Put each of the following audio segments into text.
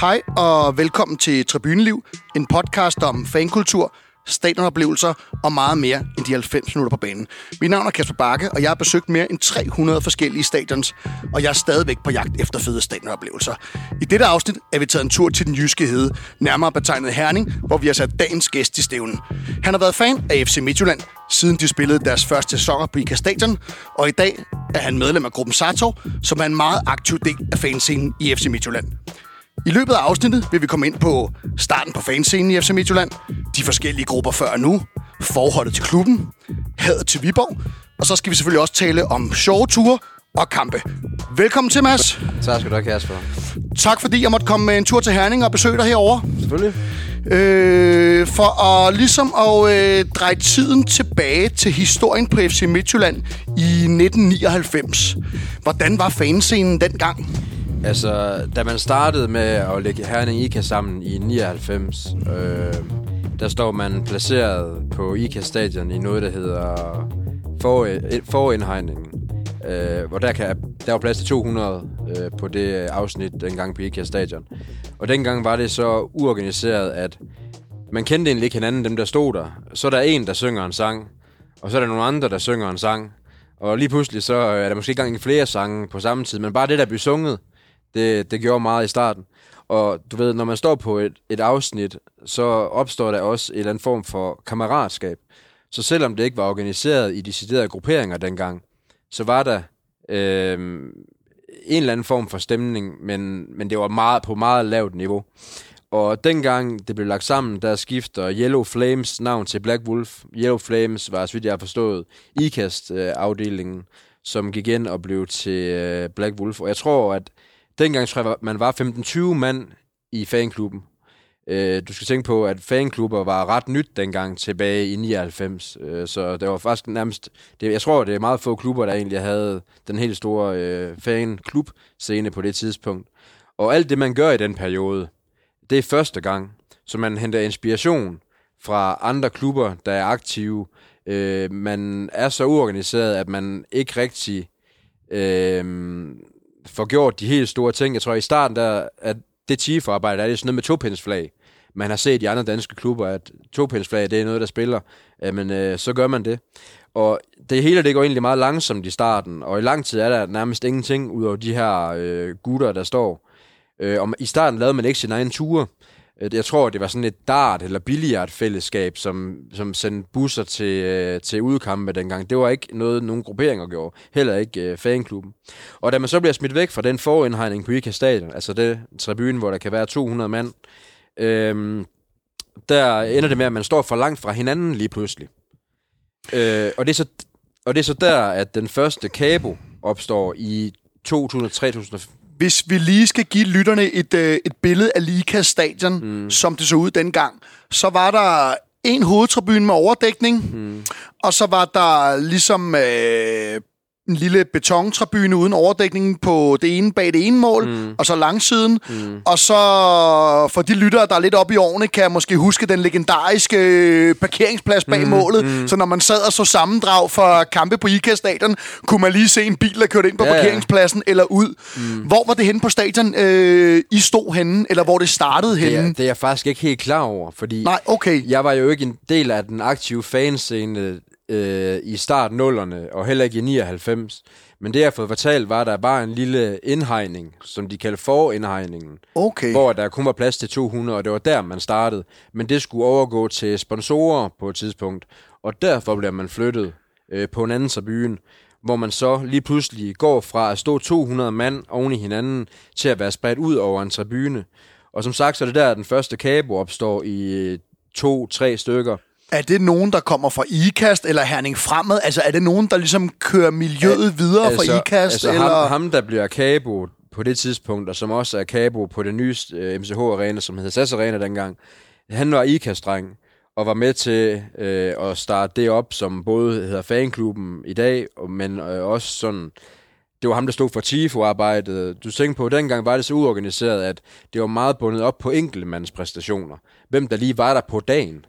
Hej og velkommen til Tribuneliv, en podcast om fankultur, stadionoplevelser og meget mere end de 90 minutter på banen. Mit navn er Kasper Bakke, og jeg har besøgt mere end 300 forskellige stadions, og jeg er stadigvæk på jagt efter fede stadionoplevelser. I dette afsnit er vi taget en tur til den jyske hede, nærmere betegnet Herning, hvor vi har sat dagens gæst i stævnen. Han har været fan af FC Midtjylland, siden de spillede deres første sæsoner på Ica Stadion, og i dag er han medlem af gruppen Sato, som er en meget aktiv del af fanscenen i FC Midtjylland. I løbet af afsnittet vil vi komme ind på starten på fanscenen i FC Midtjylland, de forskellige grupper før og nu, forholdet til klubben, hadet til Viborg, og så skal vi selvfølgelig også tale om sjove ture og kampe. Velkommen til, Mads. Tak skal du have, Kasper. Tak fordi jeg måtte komme med en tur til Herning og besøge dig herovre. Selvfølgelig. Øh, for at ligesom at øh, dreje tiden tilbage til historien på FC Midtjylland i 1999. Hvordan var fanscenen dengang? Altså, da man startede med at lægge Herning IKA sammen i 99, øh, der står man placeret på IKA Stadion i noget, der hedder for, øh, forindhegningen. Øh, hvor der, kan, der var plads til 200 øh, på det afsnit dengang på IKA Stadion. Og dengang var det så uorganiseret, at man kendte egentlig ikke hinanden, dem der stod der. Så er der en, der synger en sang, og så er der nogle andre, der synger en sang. Og lige pludselig så er der måske ikke engang flere sange på samme tid, men bare det, der bliver sunget, det, det gjorde meget i starten. Og du ved, når man står på et, et afsnit, så opstår der også en eller anden form for kammeratskab. Så selvom det ikke var organiseret i deciderede grupperinger dengang, så var der øh, en eller anden form for stemning, men, men det var meget på meget lavt niveau. Og dengang det blev lagt sammen, der skifter Yellow Flames navn til Black Wolf. Yellow Flames var, så vidt jeg har forstået, IKAST-afdelingen, øh, som gik ind og blev til øh, Black Wolf. Og jeg tror, at dengang tror jeg, man var 15-20 mand i fanklubben. Øh, du skal tænke på, at fanklubber var ret nyt dengang tilbage i 99, øh, så det var faktisk nærmest, det, jeg tror, det er meget få klubber, der egentlig havde den helt store øh, fanklub-scene på det tidspunkt. Og alt det, man gør i den periode, det er første gang, så man henter inspiration fra andre klubber, der er aktive. Øh, man er så uorganiseret, at man ikke rigtig øh, får gjort de helt store ting. Jeg tror i starten, der, at det TIFO-arbejde, er det sådan noget med topindsflag. Man har set i andre danske klubber, at topindsflag, det er noget, der spiller. Øh, men øh, så gør man det. Og det hele det går egentlig meget langsomt i starten, og i lang tid er der nærmest ingenting ud over de her øh, gutter, der står. Øh, og i starten lavede man ikke sin egen ture. Øh, jeg tror, det var sådan et dart- eller billiardfællesskab, som, som sendte busser til, øh, til udkampe dengang. Det var ikke noget, nogen grupperinger gjorde. Heller ikke øh, fanklubben. Og da man så bliver smidt væk fra den forindhegning på Ica Stadion, altså det tribune, hvor der kan være 200 mand, øh, der ender det med, at man står for langt fra hinanden lige pludselig. Øh, og, det er så, og det er så der, at den første kabo opstår i 2003-2004 hvis vi lige skal give lytterne et, øh, et billede af Lika Stadion, mm. som det så ud dengang, så var der en hovedtribune med overdækning, mm. og så var der ligesom øh, en lille betontribune uden overdækning på det ene bag det ene mål, mm. og så langsiden. Mm. Og så for de lyttere, der er lidt oppe i årene, kan jeg måske huske den legendariske øh, parkeringsplads bag mm. målet. Mm. Så når man sad og så sammendrag for kampe på IKA-stadion, kunne man lige se en bil, der kørte ind på ja, parkeringspladsen ja. eller ud. Mm. Hvor var det henne på stadion, øh, I stod henne, eller hvor det startede henne? Det er, det er jeg faktisk ikke helt klar over, fordi Nej, okay. jeg var jo ikke en del af den aktive fanscene øh, i start nullerne, og heller ikke i 99. Men det, jeg har fået fortalt, var, at der var en lille indhegning, som de kalder forindhegningen. Okay. Hvor der kun var plads til 200, og det var der, man startede. Men det skulle overgå til sponsorer på et tidspunkt, og derfor bliver man flyttet øh, på en anden tribune, hvor man så lige pludselig går fra at stå 200 mand oven i hinanden, til at være spredt ud over en tribune. Og som sagt, så er det der, at den første kabo opstår i øh, to-tre stykker. Er det nogen, der kommer fra IKAST eller Herning Fremad? Altså, er det nogen, der ligesom kører miljøet ja, videre altså, fra IKAST? Altså, eller? Ham, ham, der bliver kabo på det tidspunkt, og som også er kabo på det nye uh, øh, MCH-arena, som hedder SAS Arena dengang, han var IKAST-dreng og var med til uh, at starte det op, som både hedder fanklubben i dag, men uh, også sådan det var ham, der stod for TIFO-arbejdet. Du tænker på, at dengang var det så uorganiseret, at det var meget bundet op på enkeltmandspræstationer. Hvem der lige var der på dagen.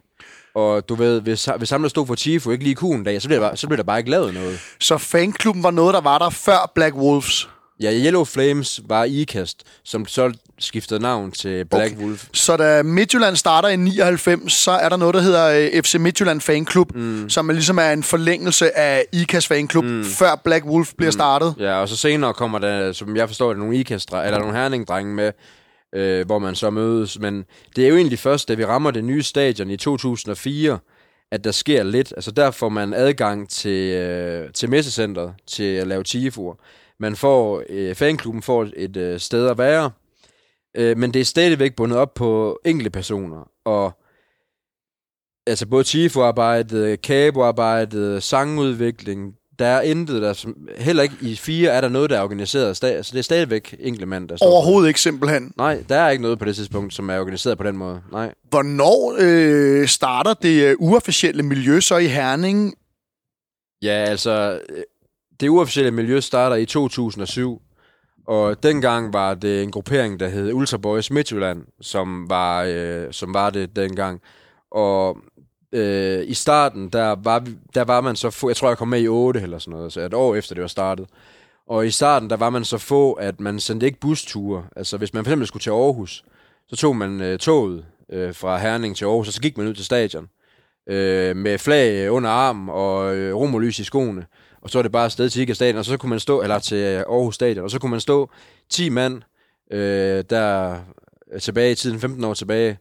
Og du ved, hvis, hvis ham, der stod for Tifo, ikke lige kunne en dag, så blev, der, så blev der bare ikke lavet noget. Så fanklubben var noget, der var der før Black Wolves? Ja, Yellow Flames var IKAST, som så skiftede navn til Black okay. Wolf. Så da Midtjylland starter i 99, så er der noget, der hedder øh, FC Midtjylland Fanklub, mm. som er ligesom er en forlængelse af IKAS Fanklub, mm. før Black Wolf bliver mm. startet. Ja, og så senere kommer der, som jeg forstår det, nogle IKAS eller nogle herning med, øh, hvor man så mødes. Men det er jo egentlig først, da vi rammer det nye stadion i 2004, at der sker lidt. Altså der får man adgang til, øh, til messecenteret til at lave tigefuer. Man får, øh, fanklubben får et øh, sted at være, øh, men det er stadigvæk bundet op på enkelte personer. Og altså både TIFO-arbejdet, øh, KABO-arbejdet, sangudvikling, der er intet, der som, heller ikke i fire er der noget, der er organiseret. Så det er stadigvæk enkelte mand, der står Overhovedet ikke simpelthen? Nej, der er ikke noget på det tidspunkt, som er organiseret på den måde. Nej. Hvornår øh, starter det uh, uofficielle miljø så i Herning? Ja, altså, øh, det uofficielle miljø starter i 2007, og dengang var det en gruppering, der hed Ultra Boys Midtjylland, som var, øh, som var det dengang. Og øh, i starten, der var, der var man så få, jeg tror, jeg kom med i 8 eller sådan noget, så et år efter det var startet. Og i starten, der var man så få, at man sendte ikke busture. Altså, hvis man for eksempel skulle til Aarhus, så tog man øh, toget øh, fra Herning til Aarhus, og så gik man ud til stadion øh, med flag under arm og øh, romerlys i skoene og så var det bare afsted til Ikea Stadion, og så kunne man stå, eller til øh, Aarhus Stadion, og så kunne man stå 10 mand, øh, der øh, tilbage i tiden, 15 år tilbage,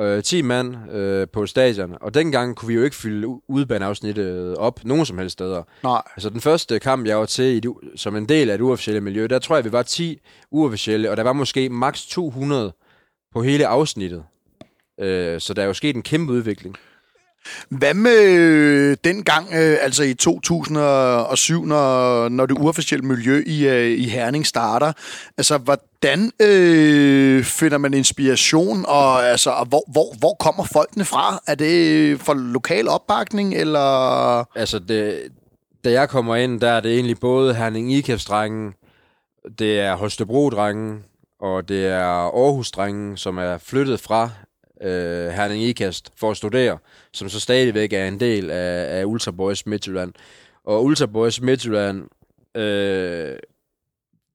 øh, 10 mand øh, på stadion, og dengang kunne vi jo ikke fylde udebaneafsnittet op nogen som helst steder. Nej. Altså den første kamp, jeg var til i, som en del af det uofficielle miljø, der tror jeg, vi var 10 uofficielle, og der var måske maks 200 på hele afsnittet. Øh, så der er jo sket en kæmpe udvikling. Hvad med øh, den gang, øh, altså i 2007, når, når det uofficielle miljø i, øh, i Herning starter? Altså, hvordan øh, finder man inspiration, og, altså, og hvor, hvor, hvor kommer folkene fra? Er det for lokal opbakning, eller...? Altså, det, da jeg kommer ind, der er det egentlig både Herning Ikæfs-drengen, det er Holstebro-drengen, og det er Aarhus-drengen, som er flyttet fra øh, Herning Ikast for at studere, som så stadigvæk er en del af, af Ultra Boys Midtjylland. Og Ultra Boys Midtjylland øh,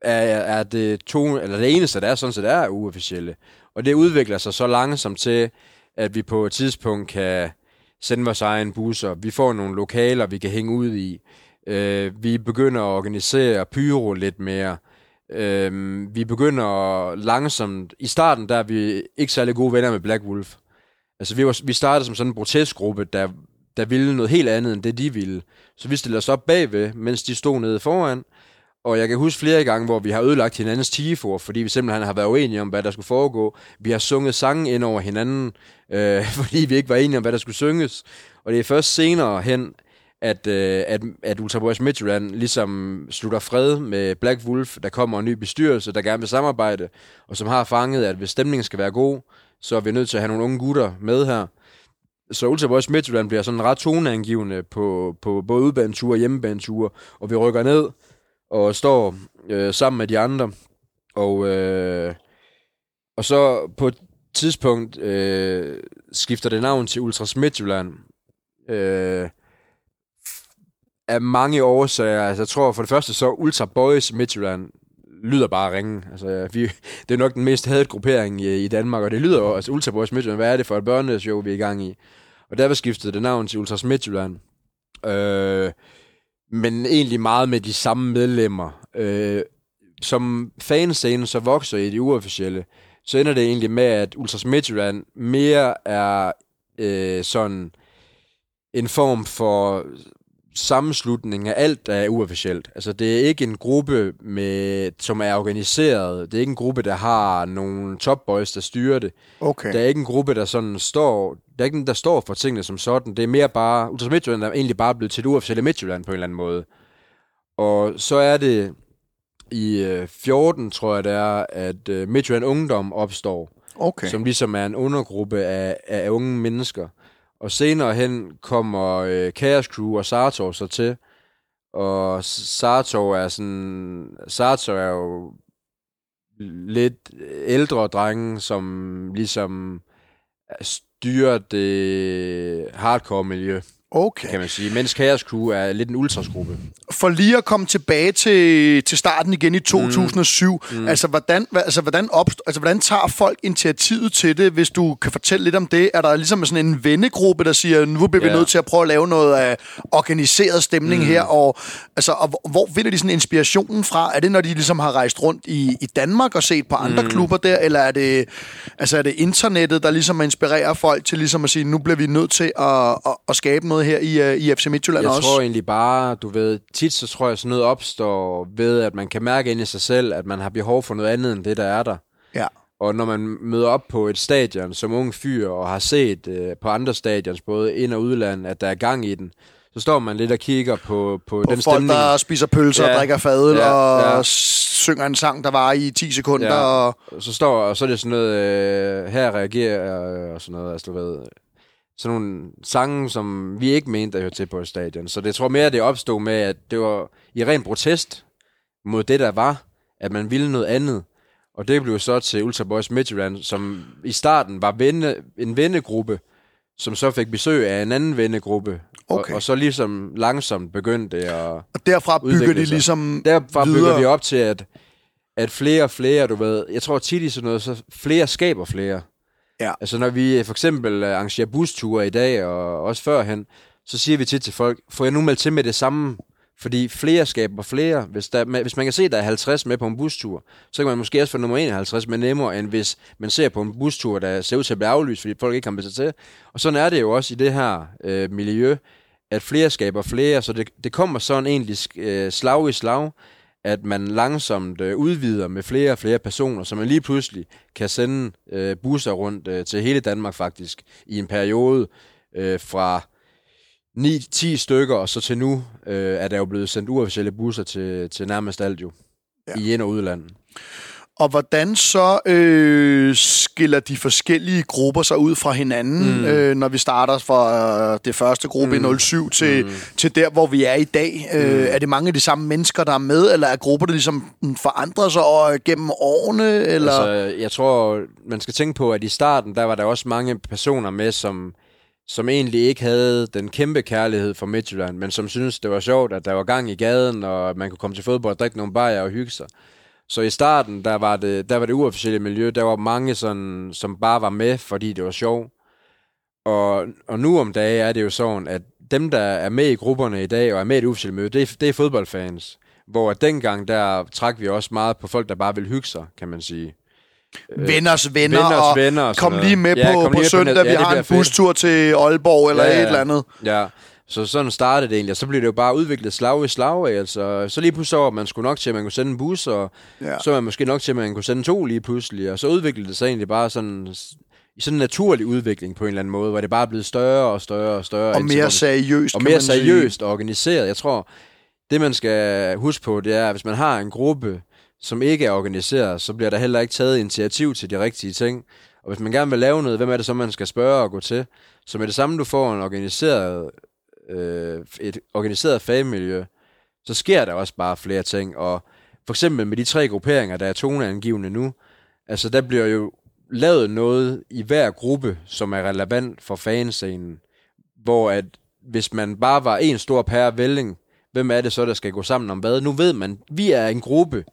er, er det, to, eller det eneste, der er sådan set er uofficielle. Og det udvikler sig så langsomt til, at vi på et tidspunkt kan sende vores egen busser. Vi får nogle lokaler, vi kan hænge ud i. Øh, vi begynder at organisere pyro lidt mere. Øhm, vi begynder langsomt... I starten, der er vi ikke særlig gode venner med Black Wolf. Altså, vi, var, vi startede som sådan en protestgruppe, der, der ville noget helt andet, end det de ville. Så vi stillede os op bagved, mens de stod nede foran. Og jeg kan huske flere gange, hvor vi har ødelagt hinandens tifor, fordi vi simpelthen har været uenige om, hvad der skulle foregå. Vi har sunget sange ind over hinanden, øh, fordi vi ikke var enige om, hvad der skulle synges. Og det er først senere hen, at, øh, at, at Ultra Boys Midtjylland ligesom slutter fred med Black Wolf. Der kommer en ny bestyrelse, der gerne vil samarbejde, og som har fanget, at hvis stemningen skal være god, så er vi nødt til at have nogle unge gutter med her. Så Ultra Boys Midtjylland bliver sådan ret toneangivende på, på både udbaneture og hjemmebaneture, og vi rykker ned og står øh, sammen med de andre. Og, øh, og så på et tidspunkt øh, skifter det navn til Ultras Midtjylland. Øh, af mange årsager. Altså, jeg tror for det første, så Ultra Boys Midtjylland lyder bare ringe. Altså, vi, det er nok den mest hadet gruppering i, i Danmark, og det lyder også. altså Ultra Boys Midtjylland, hvad er det for et børneshow, vi er i gang i? Og der var skiftet det navn til Ultras Midtjylland. Øh, men egentlig meget med de samme medlemmer. Øh, som fanscenen så vokser i det uofficielle, så ender det egentlig med, at Ultras Midtjylland mere er øh, sådan en form for sammenslutning af alt, der er uofficielt. Altså, det er ikke en gruppe, med, som er organiseret. Det er ikke en gruppe, der har nogle topboys, der styrer det. Okay. Der er ikke en gruppe, der sådan står... Der er ikke en, der står for tingene som sådan. Det er mere bare... Ultras Midtjylland er egentlig bare blevet til det uofficielle Midtjylland på en eller anden måde. Og så er det i 14, øh, tror jeg det er, at øh, Midtjylland Ungdom opstår. Okay. Som ligesom er en undergruppe af, af unge mennesker. Og senere hen kommer øh, Chaos Crew og Sartor så til. Og Sartor er sådan... Sartor er jo lidt ældre drenge, som ligesom styrer det hardcore miljø. Okay. kan man sige. Mens Chaos Crew er lidt en ultrasgruppe. For lige at komme tilbage til, til starten igen i 2007, mm. Mm. Altså, hvordan, altså, hvordan, opst- altså, hvordan tager folk initiativet til det, hvis du kan fortælle lidt om det? Er der ligesom sådan en vennegruppe, der siger, nu bliver vi nødt til at prøve at lave noget af organiseret stemning mm. her, og, altså, og hvor, hvor finder de sådan inspirationen fra? Er det, når de ligesom har rejst rundt i, i Danmark og set på andre mm. klubber der, eller er det, altså, er det internettet, der ligesom inspirerer folk til ligesom at sige, nu bliver vi nødt til at, at, at skabe noget her i, uh, i FC Midtjylland Jeg også? tror egentlig bare, du ved, tit så tror jeg, sådan noget opstår ved, at man kan mærke ind i sig selv, at man har behov for noget andet end det, der er der. Ja. Og når man møder op på et stadion som ung fyr, og har set øh, på andre stadions, både ind- og udland, at der er gang i den, så står man lidt og kigger på, på, På den folk, stemning. der spiser pølser ja. Og drikker fadøl Ja, og ja. synger en sang, der var i 10 sekunder. Ja. Og, Så står, og så er det sådan noget, øh, her reagerer øh, og sådan noget, altså du ved, sådan nogle sange, som vi ikke mente, der hørte til på et stadion. Så det tror mere, det opstod med, at det var i ren protest mod det, der var, at man ville noget andet. Og det blev så til Ultra Boys Midtjylland, som i starten var venne, en vennegruppe, som så fik besøg af en anden vennegruppe. Okay. Og, og så ligesom langsomt begyndte det at... og derfra bygger de sig. ligesom Derfra videre. bygger vi op til, at, at flere og flere, du ved, jeg tror tit i sådan noget, så flere skaber flere. Ja. Altså når vi øh, for eksempel øh, arrangerer busture i dag, og også førhen, så siger vi tit til folk, får jeg nu meldt til med det samme? Fordi flere skaber flere. Hvis, der, hvis man kan se, at der er 50 med på en bustur, så kan man måske også få nummer 51 med nemmere, end hvis man ser på en bustur, der ser ud til at blive aflyst, fordi folk ikke kan sig til. Og sådan er det jo også i det her øh, miljø, at flere skaber flere, så det, det kommer sådan egentlig øh, slag i slag, at man langsomt øh, udvider med flere og flere personer, så man lige pludselig kan sende øh, busser rundt øh, til hele Danmark faktisk, i en periode øh, fra 9-10 stykker, og så til nu øh, er der jo blevet sendt uofficielle busser til, til nærmest alt jo, Ja. ja. i ind- og udlandet. Og hvordan så øh, skiller de forskellige grupper sig ud fra hinanden, mm. øh, når vi starter fra øh, det første gruppe mm. i 07 til, mm. til der, hvor vi er i dag? Øh, er det mange af de samme mennesker, der er med, eller er grupper, der ligesom mm, forandrer sig over, gennem årene? Eller? Altså, jeg tror, man skal tænke på, at i starten, der var der også mange personer med, som, som egentlig ikke havde den kæmpe kærlighed for Midtjylland, men som synes det var sjovt, at der var gang i gaden, og man kunne komme til fodbold og drikke nogle bajer og hygge sig. Så i starten, der var det, der var det uofficielle miljø, der var mange, sådan, som bare var med, fordi det var sjovt. Og, og nu om dagen er det jo sådan, at dem, der er med i grupperne i dag og er med i det uofficielle miljø, det er, det er fodboldfans. Hvor dengang, der trak vi også meget på folk, der bare vil hygge sig, kan man sige. Venners venner, venners og venner og kom lige med Ja, på, på lige på søndag, net. vi Ja, det har en bliver fedt. bustur til Aalborg eller Ja, ja. et eller andet. Ja, så sådan startede det egentlig, og så blev det jo bare udviklet slag i slag af, altså. Så lige pludselig så var man skulle nok til, at man kunne sende en bus, og Ja. så var man måske nok til, at man kunne sende to lige pludselig, og så udviklede det sig egentlig bare sådan, i sådan en naturlig udvikling på en eller anden måde, hvor det bare er blevet større og større og større. Og mere seriøst, og mere man sige. seriøst og organiseret. Jeg tror, det man skal huske på, det er, at hvis man har en gruppe, som ikke er organiseret, så bliver der heller ikke taget initiativ til de rigtige ting. Og hvis man gerne vil lave noget, hvem er det så, man skal spørge og gå til? Så med det samme, du får en organiseret, øh, et organiseret fagmiljø, så sker der også bare flere ting. Og for eksempel med de tre grupperinger, der er toneangivende nu, altså der bliver jo lavet noget i hver gruppe, som er relevant for fanscenen, hvor at hvis man bare var en stor pære vælling, hvem er det så, der skal gå sammen om hvad? Nu ved man, vi er en gruppe.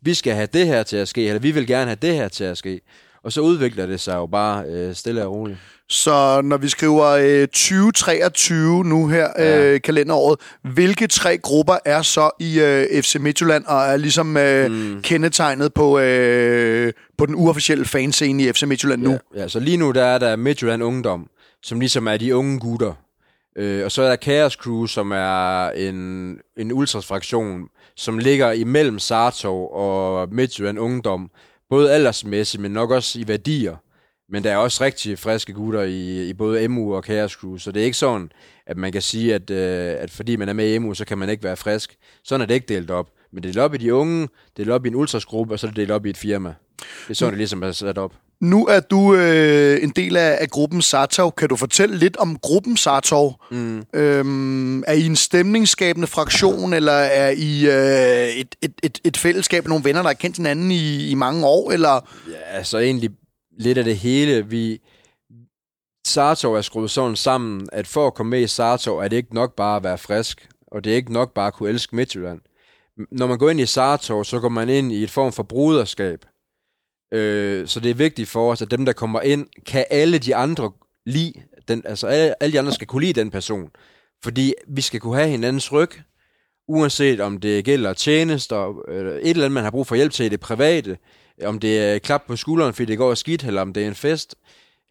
Vi skal have det her til at ske, eller vi vil gerne have det her til at ske. Og så udvikler det sig jo bare øh, stille og roligt. Så når vi skriver øh, 2023 nu her, Ja. øh, kalenderåret, hvilke tre grupper er så i øh, FC Midtjylland og er ligesom øh, mm. kendetegnet på, øh, på den uofficielle fanscene i FC Midtjylland nu? Ja, ja, så lige nu der er der Midtjylland Ungdom, som ligesom er de unge gutter. Øh, og så er der Chaos Crew, som er en, en ultrasfraktion, som ligger imellem Sartov og Midtjylland Ungdom. Både aldersmæssigt, men nok også i værdier. Men der er også rigtig friske gutter i, i både MU og Chaos Crew, så det er ikke sådan, at man kan sige, at, øh, at fordi man er med i MU, så kan man ikke være frisk. Sådan er det ikke delt op. Men det er delt op i de unge, det er delt op i en ultrasgruppe, og så er det delt op i et firma. Det er sådan, det ligesom er sat op. Nu er du øh, en del af, af gruppen Sartov. Kan du fortælle lidt om gruppen Sartov? Mm. Øhm, er I en stemningsskabende fraktion, eller er I øh, et, et, et, et fællesskab af nogle venner, der har kendt hinanden i, i mange år? Eller? Ja, altså egentlig lidt af det hele. Vi, Sartov er skruet sådan sammen, at for at komme med i Sartov, er det ikke nok bare at være frisk, og det er ikke nok bare at kunne elske Midtjylland. Når man går ind i Sartov, så går man ind i et form for bruderskab. Øh, så det er vigtigt for os, at dem, der kommer ind, kan alle de andre lide, den, altså alle, alle de andre skal kunne lide den person. Fordi vi skal kunne have hinandens ryg, uanset om det gælder tjenester, eller et eller andet, man har brug for hjælp til i det private, om det er klap på skulderen, fordi det går skidt, eller om det er en fest,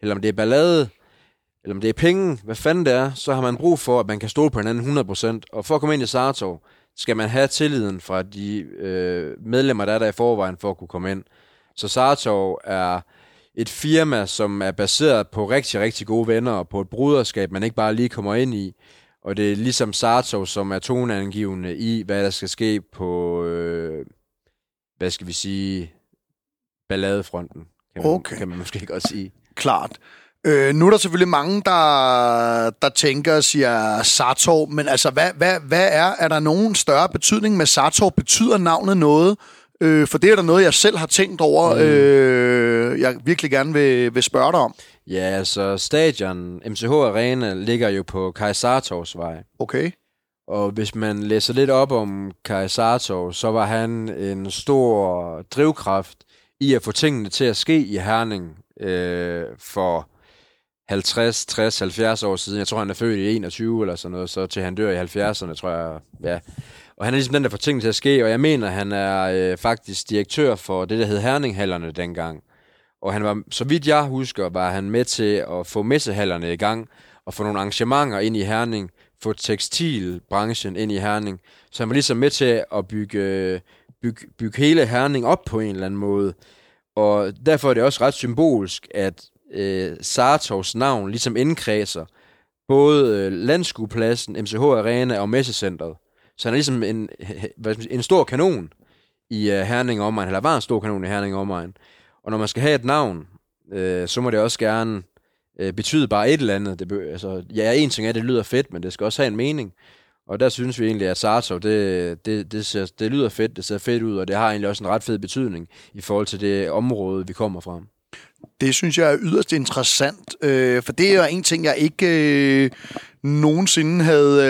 eller om det er ballade, eller om det er penge, hvad fanden det er, så har man brug for, at man kan stole på hinanden 100%. Og for at komme ind i Sartov, skal man have tilliden fra de øh, medlemmer, der er der i forvejen, for at kunne komme ind. Så Sartov er et firma, som er baseret på rigtig, rigtig gode venner, og på et bruderskab, man ikke bare lige kommer ind i. Og det er ligesom Sartov, som er toneangivende i, hvad der skal ske på, øh, hvad skal vi sige, balladefronten, kan man, Okay. kan man måske godt sige. Klart. Øh, nu er der selvfølgelig mange, der, der tænker og siger Sartor, men altså, hvad, hvad, hvad er, er der nogen større betydning med Sartor? Betyder navnet noget? Øh, for det er der noget, jeg selv har tænkt over, mm. øh, jeg virkelig gerne vil, vil spørge dig om. Ja, altså stadion, MCH Arena, ligger jo på Kajsartovs vej. Okay. Og hvis man læser lidt op om Kai Sartov, så var han en stor drivkraft i at få tingene til at ske i Herning øh, for 50, 60, 70 år siden. Jeg tror, han er født i 21 eller sådan noget, så til han dør i 70'erne, tror jeg. Ja. Og han er ligesom den, der får tingene til at ske, og jeg mener, han er øh, faktisk direktør for det, der hed Herninghallerne dengang. Og han var, så vidt jeg husker, var han med til at få messehallerne i gang, og få nogle arrangementer ind i Herning, få tekstilbranchen ind i Herning. Så han var ligesom med til at bygge, øh, bygge, bygge hele Herning op på en eller anden måde. Og derfor er det også ret symbolsk, at øh, Sartovs navn ligesom indkredser både øh, Landskuepladsen, MCH Arena og Messecentret. Så han er ligesom en, en stor kanon i øh, Herning og omegn, eller var en stor kanon i Herning og omegn. Og når man skal have et navn, øh, så må det også gerne øh, betyde bare et eller andet. Det, be- altså, ja, en ting er, at det lyder fedt, men det skal også have en mening. Og der synes vi egentlig, at Sartov, det, det, det, ser, det lyder fedt, det ser fedt ud, og det har egentlig også en ret fed betydning i forhold til det område, vi kommer fra. Det synes jeg er yderst interessant, øh, for det er jo en ting, jeg ikke øh, nogensinde havde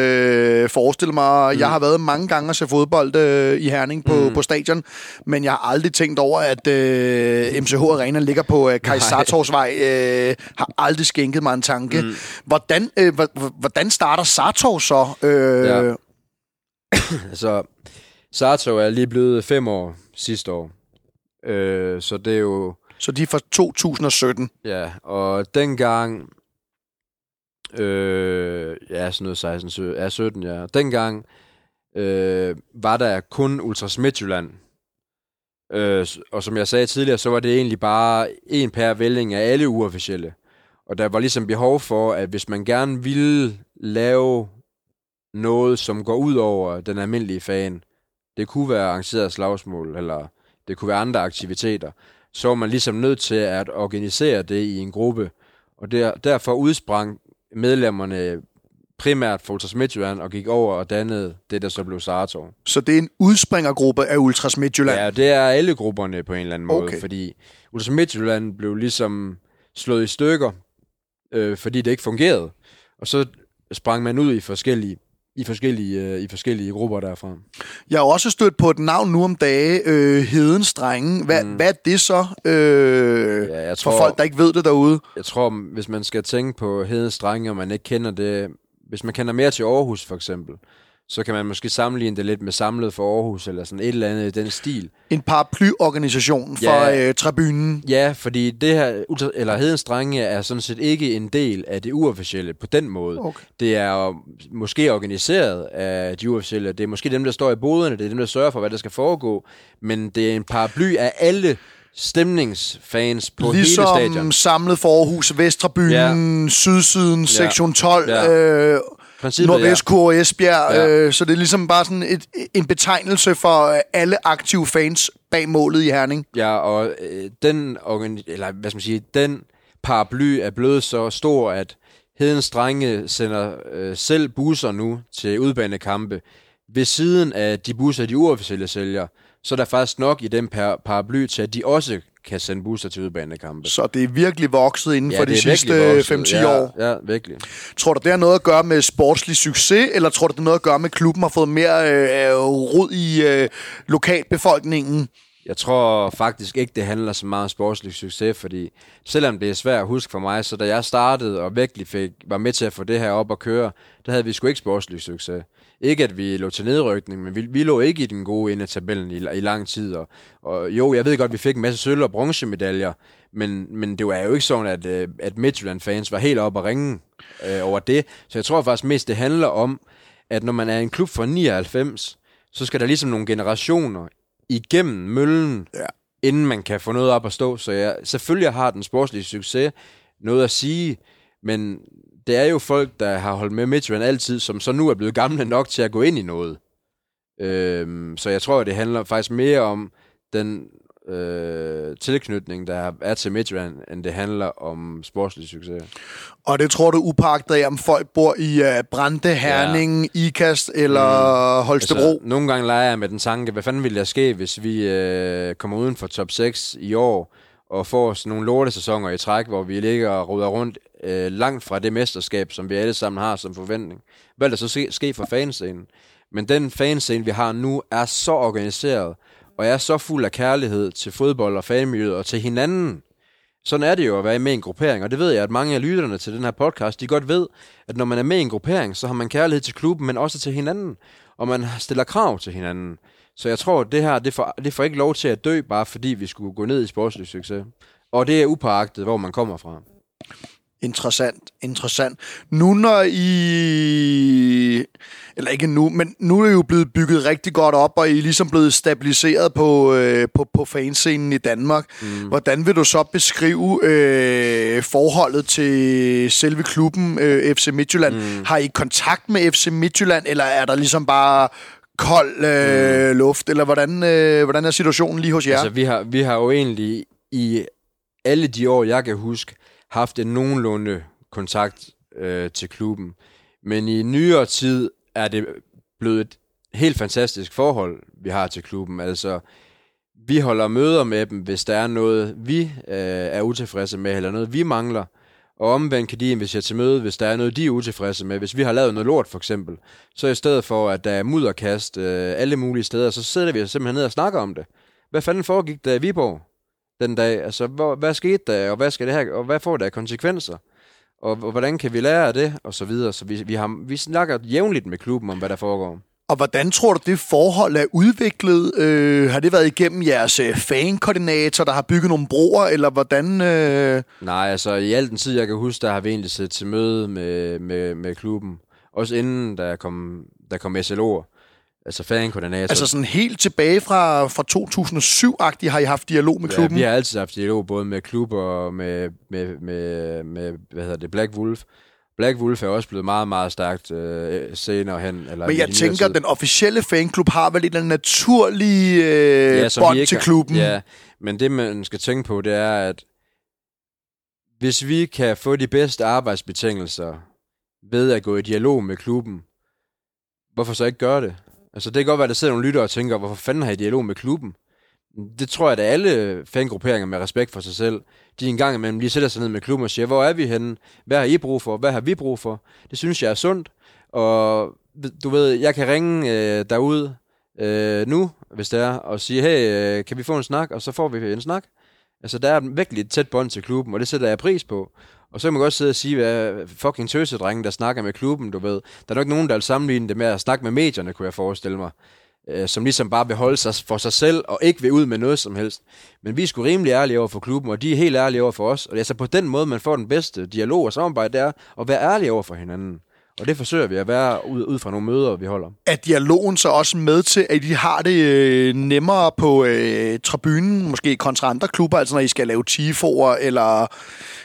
øh, forestillet mig. Mm. Jeg har været mange gange og se fodbold øh, i Herning på, mm. på stadion, men jeg har aldrig tænkt over, at øh, MCH Arena ligger på øh, Sartovsvej. Øh, har aldrig skænket mig en tanke. Mm. Hvordan, øh, hvordan starter Sartov så? Øh, Ja. Altså, Sartov er lige blevet fem år sidste år. Øh, så det er jo... Så de er fra 2017. Ja, og dengang... Øh, ja, sådan noget 16, 17, ja, 17, ja. Dengang øh, var der kun Ultras Midtjylland. Øh, og som jeg sagde tidligere, så var det egentlig bare en per vælging af alle uofficielle. Og der var ligesom behov for, at hvis man gerne ville lave noget, som går ud over den almindelige fan, det kunne være arrangeret slagsmål, eller det kunne være andre aktiviteter, så var man ligesom nødt til at organisere det i en gruppe. Og der, derfor udsprang medlemmerne primært fra Ultras Midtjylland og gik over og dannede det, der så blev Sartov. Så det er en udspringergruppe af Ultras Midtjylland. Ja, det er alle grupperne på en eller anden måde, okay. fordi Ultras Midtjylland blev ligesom slået i stykker, øh, fordi det ikke fungerede. Og så sprang man ud i forskellige i forskellige, øh, i forskellige grupper derfra. Jeg har også stødt på et navn nu om dage, øh, Hedens Drenge. Hvad, mm. hvad er det så øh, Ja, jeg for tror- folk, der ikke ved det derude? Jeg tror, hvis man skal tænke på Hedens Drenge, og man ikke kender det... Hvis man kender mere til Aarhus, for eksempel, så kan man måske sammenligne det lidt med Samlet for Aarhus, eller sådan et eller andet i den stil. En paraplyorganisation for Ja. øh, tribunen. Ja, fordi det her, eller Hedens Drenge er sådan set ikke en del af det uofficielle på den måde. Okay. Det er jo måske organiseret af de uofficielle. Det er måske dem, der står i boderne. Det er dem, der sørger for, hvad der skal foregå. Men det er en paraply af alle stemningsfans på hele Ligesom stadion. samlet for Aarhus, Vesttribunen, ja. Sydsiden, sektion 12, ja. Ja. øh, Princippet, Nordvest Kur og Esbjerg. Ja. Øh, så det er ligesom bare sådan et, en betegnelse for øh, alle aktive fans bag målet i Herning. Ja, og øh, den, eller hvad skal man sige, den paraply er blevet så stor, at Hedens Drenge sender øh, selv busser nu til udbanekampe. ved siden af de busser, de uofficielle sælger, så er der faktisk nok i den par paraply til, at de også kan sende busser til udbanekampe. Så det er virkelig vokset inden Ja, for de sidste virkelig vokset. 5-10 ja, år. Ja, virkelig. Tror du, det har noget at gøre med sportslig succes, eller tror du, det har noget at gøre med, at klubben har fået mere øh, rod i øh, lokalbefolkningen? Jeg tror faktisk ikke, det handler så meget om sportslig succes, fordi selvom det er svært at huske for mig, så da jeg startede og virkelig fik, var med til at få det her op at køre, der havde vi sgu ikke sportslig succes. Ikke at vi lå til nedrykning, men vi, vi lå ikke i den gode ende af tabellen i, i lang tid. Og, og jo, jeg ved godt, at vi fik en masse sølv- og bronzemedaljer, men, men det var jo ikke sådan, at, øh, at Midtjylland-fans var helt oppe at ringe øh, over det. Så jeg tror faktisk mest, det handler om, at når man er en klub fra 99, så skal der ligesom nogle generationer igennem møllen, Ja. inden man kan få noget op at stå. Så jeg, selvfølgelig har den sportslige succes noget at sige, men det er jo folk, der har holdt med Midtjylland altid, som så nu er blevet gamle nok til at gå ind i noget. Øhm, så jeg tror, at det handler faktisk mere om den øh, tilknytning, der er til Midtjylland, end det handler om sportslig succes. Og det tror du upagtet af, om folk bor i uh, Brande, Herning, ja. Ikast eller mm. Holstebro? Altså, nogle gange leger jeg med den tanke, hvad fanden ville der ske, hvis vi øh, kommer uden for top 6 i år, og får sådan nogle lortesæsoner i træk, hvor vi ligger og ruder rundt øh, langt fra det mesterskab, som vi alle sammen har som forventning. Hvad der så ske, ske for fanscenen? Men den fanscene, vi har nu, er så organiseret, og er så fuld af kærlighed til fodbold og fanmiljøet og til hinanden. Sådan er det jo at være med i en gruppering, og det ved jeg, at mange af lytterne til den her podcast, de godt ved, at når man er med i en gruppering, så har man kærlighed til klubben, men også til hinanden, og man stiller krav til hinanden. Så jeg tror, at det her, det får, det får ikke lov til at dø, bare fordi vi skulle gå ned i sportslig succes. Og det er upåagtet, hvor man kommer fra. Interessant, interessant. Nu når I... Eller ikke nu, men nu er I jo blevet bygget rigtig godt op, og I er ligesom blevet stabiliseret på, øh, på, på fanscenen i Danmark. Mm. Hvordan vil du så beskrive øh, forholdet til selve klubben øh, FC Midtjylland? Mm. Har I kontakt med FC Midtjylland, eller er der ligesom bare kold øh, mm. luft, eller hvordan, øh, hvordan er situationen lige hos jer? Altså, vi har, vi har jo egentlig i alle de år, jeg kan huske, haft en nogenlunde kontakt øh, til klubben. Men i nyere tid er det blevet et helt fantastisk forhold, vi har til klubben. Altså, vi holder møder med dem, hvis der er noget, vi øh, er utilfredse med, eller noget, vi mangler. Og omvendt kan de invitere til møde, hvis der er noget, de er utilfredse med. Hvis vi har lavet noget lort, for eksempel, så i stedet for, at der er mudderkast øh, alle mulige steder, så sidder vi simpelthen ned og snakker om det. Hvad fanden foregik der i Viborg den dag? Altså, hvor, hvad skete der, og hvad, skal det her, og hvad får der konsekvenser? Og, og hvordan kan vi lære af det, og så videre. Så vi, vi, har, vi snakker jævnligt med klubben om, hvad der foregår. Og hvordan tror du, det forhold er udviklet? Øh, har det været igennem jeres øh, fankoordinator, der har bygget nogle broer, eller hvordan... Øh... Nej, altså i al den tid, jeg kan huske, der har vi egentlig siddet til møde med, med, med klubben. Også inden der kom, der kom SLO'er. Altså fankoordinator. Altså sådan helt tilbage fra, fra 2007-agtigt har I haft dialog med klubben? Ja, vi har altid haft dialog både med klubber og med, med, med, med hvad hedder det, Black Wolf. Black Wolf er også blevet meget, meget stærkt øh, senere hen. Eller Men jeg tænker, tid. den officielle fanklub har vel en naturlig øh, ja, bånd ikke til klubben. Ja, men det man skal tænke på, det er, at hvis vi kan få de bedste arbejdsbetingelser ved at gå i dialog med klubben, hvorfor så ikke gøre det? Altså det kan godt være, at der sidder nogle lyttere og tænker, hvorfor fanden har I dialog med klubben? Det tror jeg, at alle fangrupperinger med respekt for sig selv, de en gang imellem lige sætter sig ned med klubben og siger, hvor er vi henne? Hvad har I brug for? Hvad har vi brug for? Det synes jeg er sundt. Og du ved, jeg kan ringe øh, derud øh, nu, hvis det er, og sige, hey, øh, kan vi få en snak? Og så får vi en snak. Altså, der er virkelig et tæt bånd til klubben, og det sætter jeg pris på. Og så kan man godt sidde og sige, hvad fucking tøsedrenge, der snakker med klubben, du ved. Der er nok nogen, der vil sammenligne det med at snakke med medierne, kunne jeg forestille mig. Øh, som ligesom bare vil holde sig for sig selv, og ikke vil ud med noget som helst. Men vi er sgu rimelig ærlige over for klubben, og de er helt ærlige over for os. Og det er så på den måde, man får den bedste dialog og samarbejde, det er at være ærlig over for hinanden. Og det forsøger vi at være ud, ud fra nogle møder, vi holder. Er dialogen så også med til, at de har det øh, nemmere på øh, tribunen, måske kontra andre klubber, altså når I skal lave tifoer, eller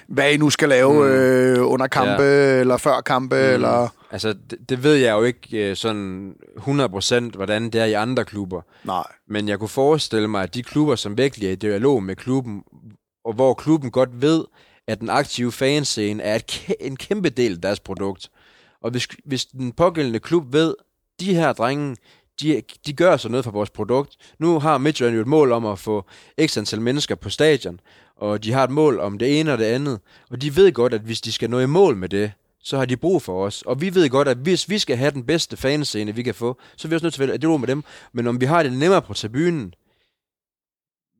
hvad I nu skal lave mm. øh, under kampe, ja. eller før kampe, mm. eller... Altså, det, det ved jeg jo ikke øh, sådan 100% hvordan det er i andre klubber. Nej. Men jeg kunne forestille mig, at de klubber, som virkelig er i dialog med klubben, og hvor klubben godt ved, at den aktive fanscene er et, kæ- en kæmpe del af deres produkt. Og hvis, hvis den pågældende klub ved, de her drenge, de, de gør så noget for vores produkt. Nu har Midtjylland jo et mål om at få x antal mennesker på stadion, og de har et mål om det ene og det andet. Og de ved godt, at hvis de skal nå i mål med det, så har de brug for os. Og vi ved godt, at hvis vi skal have den bedste fanscene, vi kan få, så er vi også nødt til at det med dem. Men om vi har det nemmere på tribunen,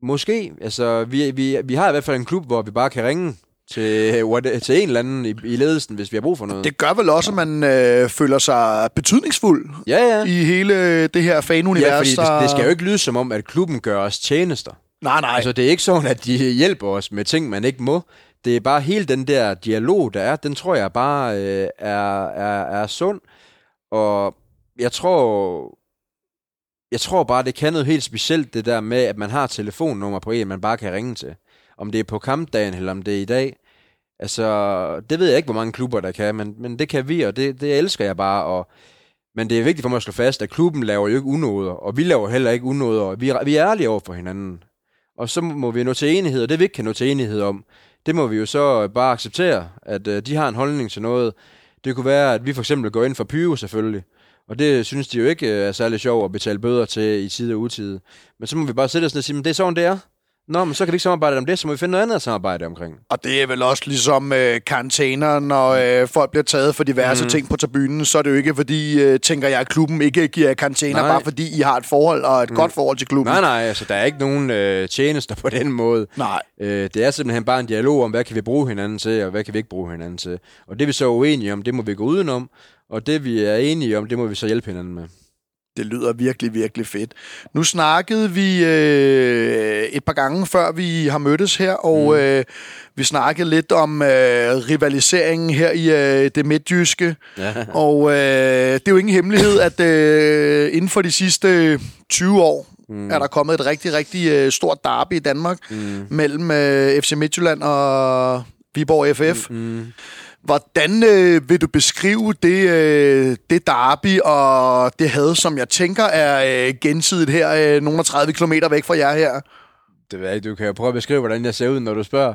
måske. Altså, vi, vi, vi har i hvert fald en klub, hvor vi bare kan ringe til, what, til en eller anden i, i ledelsen, hvis vi har brug for noget. Det gør vel også, at man øh, føler sig betydningsfuld ja, ja. i hele det her fanunivers. Ja, fordi det, det skal jo ikke lyde som om, at klubben gør os tjenester. Nej, nej. Altså, det er ikke sådan, at de hjælper os med ting, man ikke må. Det er bare hele den der dialog, der er, den tror jeg bare øh, er, er, er sund. Og jeg tror, jeg tror bare, det kan noget helt specielt, det der med, at man har telefonnummer på en, man bare kan ringe til. Om det er på kampdagen, eller om det er i dag. Altså, det ved jeg ikke, hvor mange klubber der kan, men, men det kan vi, og det, det elsker jeg bare. Og, men det er vigtigt for mig at slå fast, at klubben laver jo ikke unåder, og vi laver heller ikke unåder. Vi, vi er ærlige over for hinanden. Og så må vi nå til enighed, og det vi ikke kan nå til enighed om, det må vi jo så bare acceptere, at øh, de har en holdning til noget. Det kunne være, at vi for eksempel går ind for pyro selvfølgelig, og det synes de jo ikke øh, er særlig sjovt at betale bøder til i tid og utide. Men så må vi bare sætte os ned og sige, men det er sådan, det er. Nå, men så kan vi ikke samarbejde om det, så må vi finde noget andet at samarbejde omkring. Og det er vel også ligesom øh, karantæner, når øh, folk bliver taget for diverse mm. ting på tribunen, så er det jo ikke fordi, øh, tænker jeg, at klubben ikke giver karantæner, bare fordi I har et forhold og et mm. godt forhold til klubben. Nej, nej, altså der er ikke nogen øh, tjenester på den måde. Nej. Øh, det er simpelthen bare en dialog om, hvad kan vi bruge hinanden til, og hvad kan vi ikke bruge hinanden til. Og det vi så er uenige om, det må vi gå udenom, og det vi er enige om, det må vi så hjælpe hinanden med. Det lyder virkelig, virkelig fedt. Nu snakkede vi øh, et par gange, før vi har mødtes her, og mm. øh, vi snakkede lidt om øh, rivaliseringen her i øh, det midtjyske. Ja. Og øh, det er jo ingen hemmelighed, at øh, inden for de sidste 20 år, mm. er der kommet et rigtig, rigtig øh, stort derby i Danmark mm. mellem øh, FC Midtjylland og Viborg FF. Mm. Hvordan øh, vil du beskrive det, øh, det derby og det had, som jeg tænker er øh, gensidigt her, øh, nogle 30 km væk fra jer her? Det ved jeg ikke. Du kan jo prøve at beskrive, hvordan jeg ser ud, når du spørger.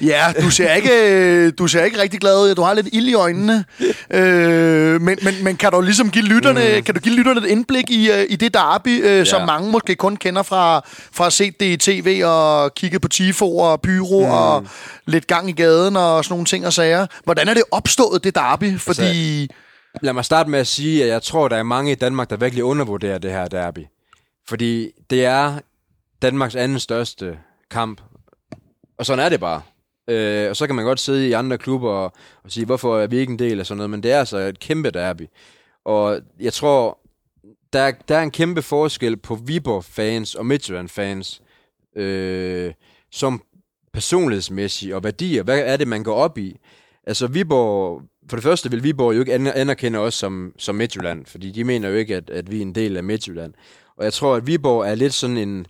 Ja, du ser ikke, du ser ikke rigtig glad ud. Du har lidt ild i øjnene. øh, men, men, men kan du ligesom give lytterne, mm. kan du give lytterne et indblik i, øh, i det derby, øh, ja. som mange måske kun kender fra, fra at se det i tv og kigge på tifo og pyro mm. og lidt gang i gaden og sådan nogle ting og sager. Hvordan er det opstået, det derby? Fordi... Altså, lad mig starte med at sige, at jeg tror, der er mange i Danmark, der virkelig undervurderer det her derby. Fordi det er Danmarks anden største kamp. Og sådan er det bare. Øh, og så kan man godt sidde i andre klubber og, og sige, hvorfor er vi ikke en del af sådan noget, men det er altså et kæmpe derby. Og jeg tror, der, der er en kæmpe forskel på Viborg-fans og Midtjylland-fans, øh, som personlighedsmæssigt og værdier. Hvad er det, man går op i? Altså Viborg, for det første vil Viborg jo ikke anerkende os som, som Midtjylland, fordi de mener jo ikke, at, at vi er en del af Midtjylland. Og jeg tror, at Viborg er lidt sådan en,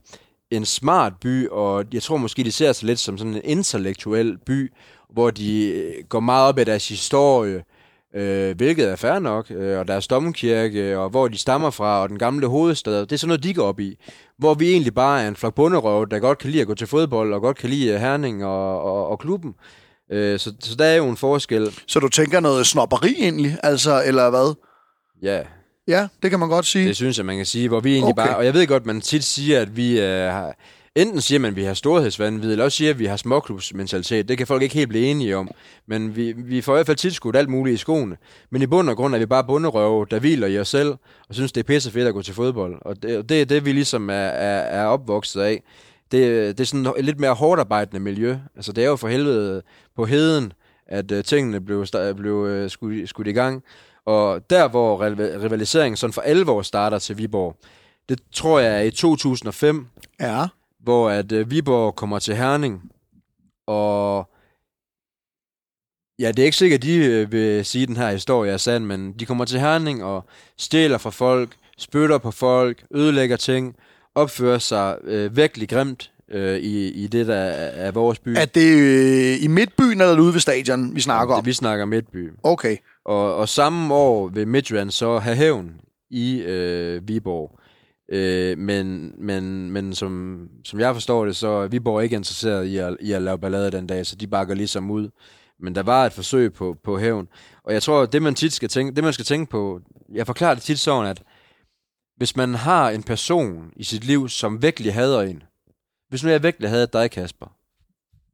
en smart by, og jeg tror måske, de ser sig lidt som sådan en intellektuel by, hvor de øh, går meget op i deres historie, øh, hvilket er fair nok, øh, og deres domkirke, og hvor de stammer fra, og den gamle hovedstad. Det er sådan noget, de går op i. Hvor vi egentlig bare er en flok bunderøv, der godt kan lide at gå til fodbold, og godt kan lide Herning og, og, og klubben. Øh, så, så der er jo en forskel. Så du tænker noget snopperi egentlig, altså, eller hvad? Ja, Ja, det kan man godt sige. Det synes jeg, man kan sige, hvor vi egentlig okay. bare... Og jeg ved godt, man tit siger, at vi øh, har... Enten siger man, at vi har storhedsvandvid, eller også siger, at vi har småklubsmentalitet. Det kan folk ikke helt blive enige om. Men vi, vi får i hvert fald tit skudt alt muligt i skoene. Men i bund og grund er vi bare bunderøve, der hviler i os selv, og synes, det er pisse fedt at gå til fodbold. Og det, det er det, vi ligesom er, er, er opvokset af. Det, det er sådan et lidt mere hårdt arbejdende miljø. Altså, det er jo for helvede på heden, at uh, tingene blev, blev uh, skudt, skudt i gang. Og der, hvor rivaliseringen sådan for alvor starter til Viborg, det tror jeg er i 2005. Ja. Hvor at uh, Viborg kommer til Herning, og ja, det er ikke sikkert, at de uh, vil sige, at den her historie er sand, men de kommer til Herning og stjæler fra folk, spytter på folk, ødelægger ting, opfører sig uh, virkelig grimt uh, i, i det, der er, er vores by. Er det øh, i midtbyen eller ude ved stadion, vi snakker om? Vi snakker midtby. Okay. Og, og samme år vil Midtjylland så have hævn i øh, Viborg. Øh, men men, men som, som jeg forstår det, så er Viborg ikke interesseret i at, i at lave ballade den dag, så de bakker ligesom ud. Men der var et forsøg på, på hævn. Og jeg tror, det man tit skal tænke, det man skal tænke på, jeg forklarer det tit sådan, at hvis man har en person i sit liv, som virkelig hader en. Hvis nu jeg virkelig havde dig, Kasper.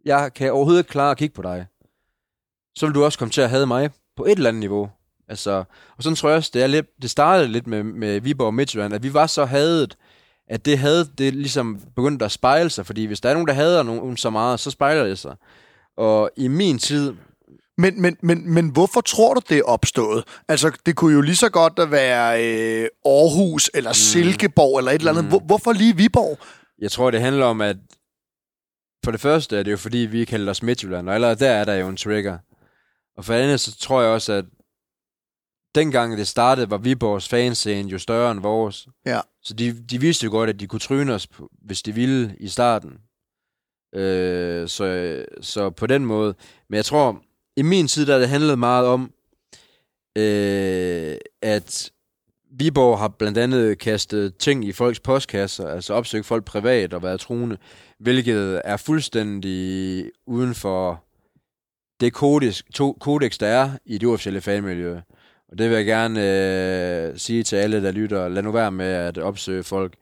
Jeg kan overhovedet ikke klare at kigge på dig. Så vil du også komme til at have mig på et eller andet niveau. Altså, og sådan tror jeg også, det, er lidt, det startede lidt med, med Viborg og Midtjylland, at vi var så hadet, at det havde det ligesom begyndt at spejle sig, fordi hvis der er nogen, der hader nogen så meget, så spejler det sig. Og i min tid, Men, men, men, men hvorfor tror du, det er opstået? Altså, det kunne jo lige så godt være øh, Aarhus eller mm. Silkeborg eller et eller andet. Hvor, hvorfor lige Viborg? jeg tror, det handler om, at for det første er det jo fordi, vi kalder os Midtjylland, og allerede der er der jo en trigger. Og for det andet, så tror jeg også, at dengang det startede, var Viborgs fanscene jo større end vores. Ja. Så de, de vidste jo godt, at de kunne tryne os, hvis de ville i starten. Øh, så, så på den måde. Men jeg tror, i min tid, der det handlet meget om, øh, at Viborg har blandt andet kastet ting i folks postkasser, altså opsøgt folk privat og været truende, hvilket er fuldstændig uden for det kodex, to, kodex, der er i det uofficielle fanmiljø. Og det vil jeg gerne øh, sige til alle, der lytter. Lad nu være med at opsøge folk.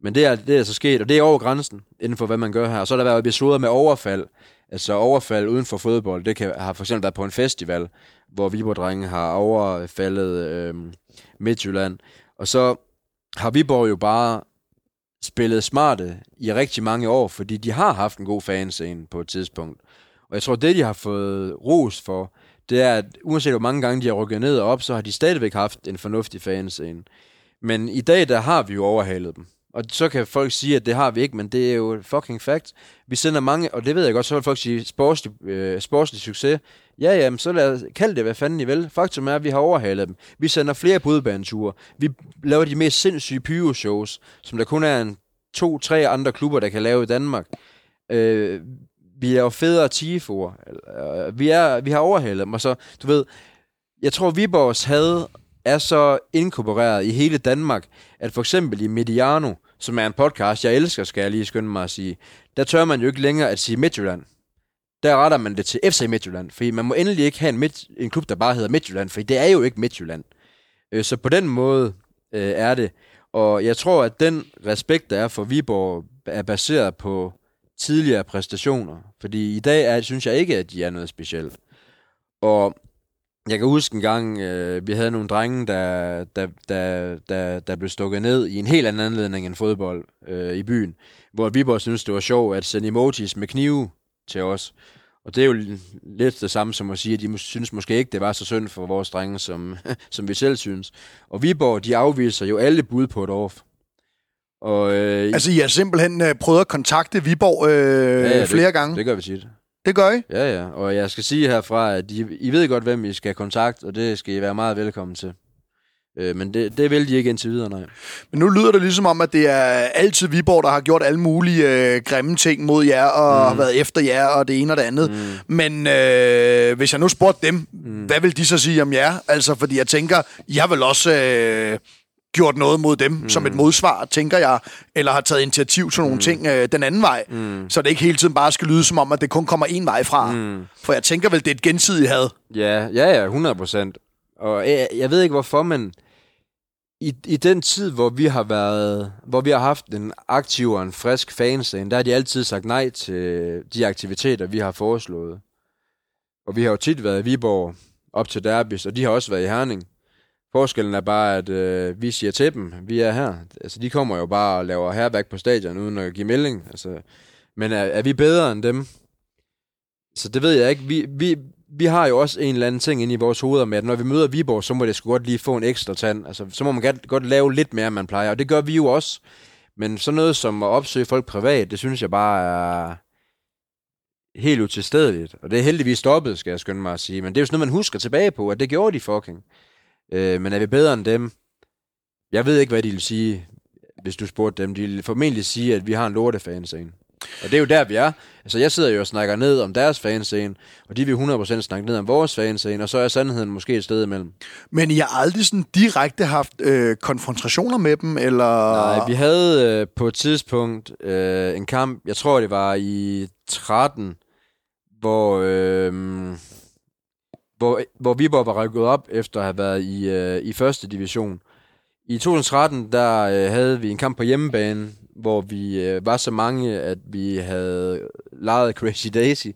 Men det er, det er så sket, og det er over grænsen, inden for hvad man gør her. Og så har der været episoder med overfald. Altså overfald uden for fodbold. Det kan, har for eksempel været på en festival, hvor Viborg-drenge har overfaldet øh, Midtjylland. Og så har Viborg jo bare spillet smarte i rigtig mange år, fordi de har haft en god fanscene på et tidspunkt. Og jeg tror, det de har fået ros for, det er, at uanset hvor mange gange de har rykket ned og op, så har de stadigvæk haft en fornuftig fanscene. Men i dag, der har vi jo overhalet dem. Og så kan folk sige, at det har vi ikke, men det er jo fucking fact. Vi sender mange, og det ved jeg godt, så vil folk sige, sportslig, øh, sportslig succes. Ja, jamen, så lad, kald det, hvad fanden I vil. Faktum er, at vi har overhalet dem. Vi sender flere budbaneture. Vi laver de mest sindssyge pyro-shows, som der kun er en to-tre andre klubber, der kan lave i Danmark. Øh, vi er jo federe tifoer. Øh, vi, er, vi har overhalet dem, og så, du ved, jeg tror, Viborgs had er så inkorporeret i hele Danmark, at for eksempel i Mediano, som er en podcast, jeg elsker, skal jeg lige skynde mig at sige, der tør man jo ikke længere at sige Midtjylland. Der retter man det til FC Midtjylland, fordi man må endelig ikke have en, midt, en klub, der bare hedder Midtjylland, for det er jo ikke Midtjylland. Øh, så på den måde øh, er det. Og jeg tror, at den respekt, der er for Viborg, er baseret på tidligere præstationer. Fordi i dag er, synes jeg ikke, at de er noget specielt. Og jeg kan huske en gang, øh, vi havde nogle drenge, der, der, der, der, der blev stukket ned i en helt anden anledning end fodbold øh, i byen, hvor Viborg synes det var sjovt at sende emojis med knive til os. Og det er jo lidt det samme som at sige, at de synes måske ikke, det var så synd for vores drenge, som, som vi selv synes. Og Viborg, de afviser jo alle bud på et off. Og, øh, Altså, I har simpelthen øh, prøvet at kontakte Viborg øh, ja, ja, flere det, gange. Det gør vi tit. Det gør I? Ja, ja. Og jeg skal sige herfra, at I, I ved godt, hvem I skal kontakte, og det skal I være meget velkommen til. Øh, men det, det vil de ikke indtil videre, nej. Men nu lyder det ligesom om, at det er altid Viborg, der har gjort alle mulige øh, grimme ting mod jer, og mm. har været efter jer, og det ene og det andet. Mm. Men øh, hvis jeg nu spurgte dem, mm. hvad vil de så sige om jer? Altså, fordi jeg tænker, jeg vil også øh, gjort noget mod dem mm. som et modsvar, tænker jeg, eller har taget initiativ til nogle mm. ting øh, den anden vej, mm. så det ikke hele tiden bare skal lyde som om, at det kun kommer en vej fra. Mm. For jeg tænker vel, det er et gensidigt had. Ja, ja, ja, 100 procent. Og jeg, jeg ved ikke hvorfor, men i, i den tid, hvor vi har været, hvor vi har haft en aktiv og en frisk fanscene, der har de altid sagt nej til de aktiviteter, vi har foreslået. Og vi har jo tit været i Viborg op til derbys, og de har også været i Herning. Forskellen er bare, at øh, vi siger til dem, vi er her. Altså, de kommer jo bare og laver herværk på stadion, uden at give melding. Altså, men er, er vi bedre end dem? Så det ved jeg ikke. Vi, vi, vi har jo også en eller anden ting inde i vores hoveder med, at når vi møder Viborg, så må det sgu godt lige få en ekstra tand. Altså, så må man godt, godt lave lidt mere, end man plejer. Og det gør vi jo også. Men sådan noget som at opsøge folk privat, det synes jeg bare er helt utilstedeligt. Og det er heldigvis stoppet, skal jeg skynde mig at sige. Men det er jo sådan noget, man husker tilbage på, at det gjorde de fucking. Øh, men er vi bedre end dem? Jeg ved ikke, hvad de vil sige, hvis du spurgte dem. De vil formentlig sige, at vi har en lortefanscene. Og det er jo der, vi er. Altså, jeg sidder jo og snakker ned om deres fanscene, og de vil 100% snakke ned om vores fanscene, og så er sandheden måske et sted imellem. Men I har aldrig sådan direkte haft øh, konfrontationer med dem, eller... Nej, vi havde øh, på et tidspunkt øh, en kamp, jeg tror det var i 13, hvor, øh, hvor, hvor Viborg var rykket op efter at have været i, øh, i første division. I 2013, der øh, havde vi en kamp på hjemmebane, hvor vi øh, var så mange, at vi havde lejet Crazy Daisy,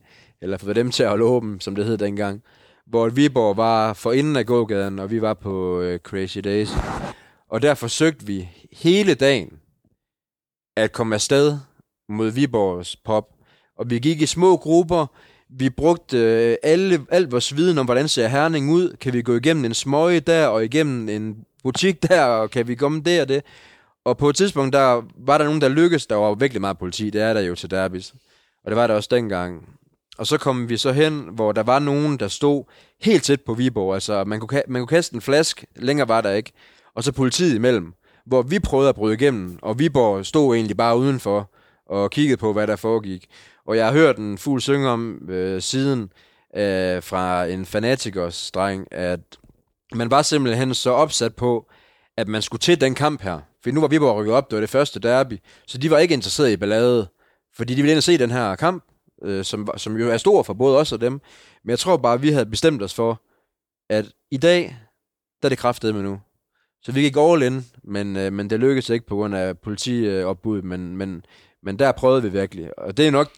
eller fået dem til at holde åben, som det hed dengang. Hvor Viborg var for inden af gågaden, og vi var på øh, Crazy Daisy. Og der forsøgte vi hele dagen at komme afsted mod Viborgs pop. Og vi gik i små grupper. Vi brugte øh, alle, alt vores viden om, hvordan ser Herning ud. Kan vi gå igennem en smøge der, og igennem en butik der, og kan vi komme der og det. Og på et tidspunkt, der var der nogen, der lykkedes. Der var virkelig meget politi. Det er der jo til derbis. Og det var der også dengang. Og så kom vi så hen, hvor der var nogen, der stod helt tæt på Viborg. Altså, man kunne, man kunne kaste en flaske. Længere var der ikke. Og så politiet imellem. Hvor vi prøvede at bryde igennem. Og Viborg stod egentlig bare udenfor og kiggede på, hvad der foregik. Og jeg har hørt en fuld synge om øh, siden øh, fra en fanatikers dreng, at man var simpelthen så opsat på, at man skulle til den kamp her. For nu var Viborg rykket op, det var det første derby, så de var ikke interesseret i ballade, fordi de ville ind og se den her kamp, øh, som, som jo er stor for både os og dem. Men jeg tror bare, at vi havde bestemt os for, at i dag, der er det kraftet med nu. Så vi gik all in, men, øh, men det lykkedes ikke på grund af politiopbud, men, men, men der prøvede vi virkelig. Og det er nok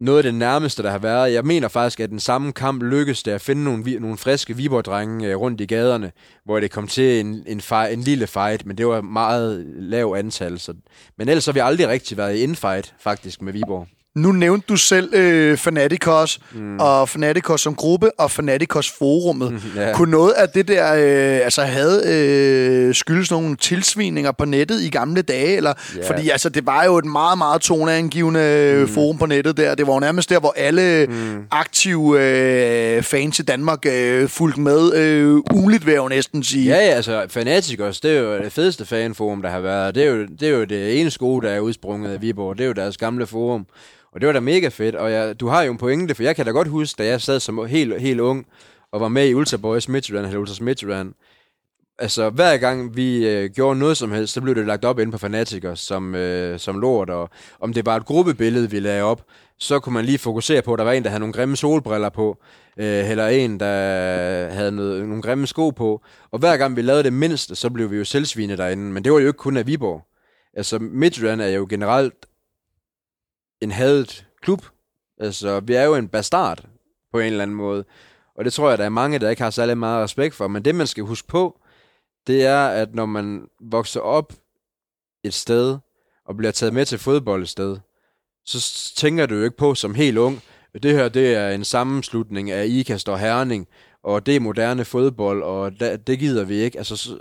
noget af det nærmeste, der har været. Jeg mener faktisk, at den samme kamp lykkedes det at finde nogle, nogle friske Viborg-drenge øh, rundt i gaderne, hvor det kom til en, en, fight, en lille fight, men det var meget lav antal. Så, men ellers har vi aldrig rigtig været i infight, faktisk, med Viborg. Nu nævnte du selv øh, Fanaticos, mm. og Fanaticos som gruppe, og Fanaticos forummet. Mm, yeah. Kunne noget af det der, øh, altså havde øh, skyldes nogle tilsvininger på nettet i gamle dage? Eller, yeah. Fordi altså, det var jo et meget, meget toneangivende mm. forum på nettet der. Det var jo nærmest der, hvor alle mm. aktive øh, fans i Danmark øh, fulgte med øh, ugenligt, vil jeg jo næsten sige. Ja, ja, altså Fanaticos, det er jo det fedeste fanforum, der har været. Det er jo det, er jo det ene skole, der er udsprunget af Viborg. Det er jo deres gamle forum. Og det var da mega fedt, og jeg, du har jo en pointe, for jeg kan da godt huske, da jeg sad som helt, helt ung, og var med i Ultra Boys Midtjylland, eller Ultras Midtjylland, altså hver gang vi øh, gjorde noget som helst, så blev det lagt op inde på Fanatikers som, øh, som lort, og om det var et gruppebillede, vi lagde op, så kunne man lige fokusere på, at der var en, der havde nogle grimme solbriller på, øh, eller en, der havde noget, nogle grimme sko på, og hver gang vi lavede det mindste, så blev vi jo selvsvine derinde, men det var jo ikke kun af Viborg. Altså Midtjylland er jo generelt en hadet klub. Altså, vi er jo en bastard på en eller anden måde. Og det tror jeg, der er mange, der ikke har særlig meget respekt for. Men det, man skal huske på, det er, at når man vokser op et sted, og bliver taget med til fodbold et sted, så tænker du jo ikke på som helt ung, det her det er en sammenslutning af IKAST og Herning, og det er moderne fodbold, og det gider vi ikke. Altså,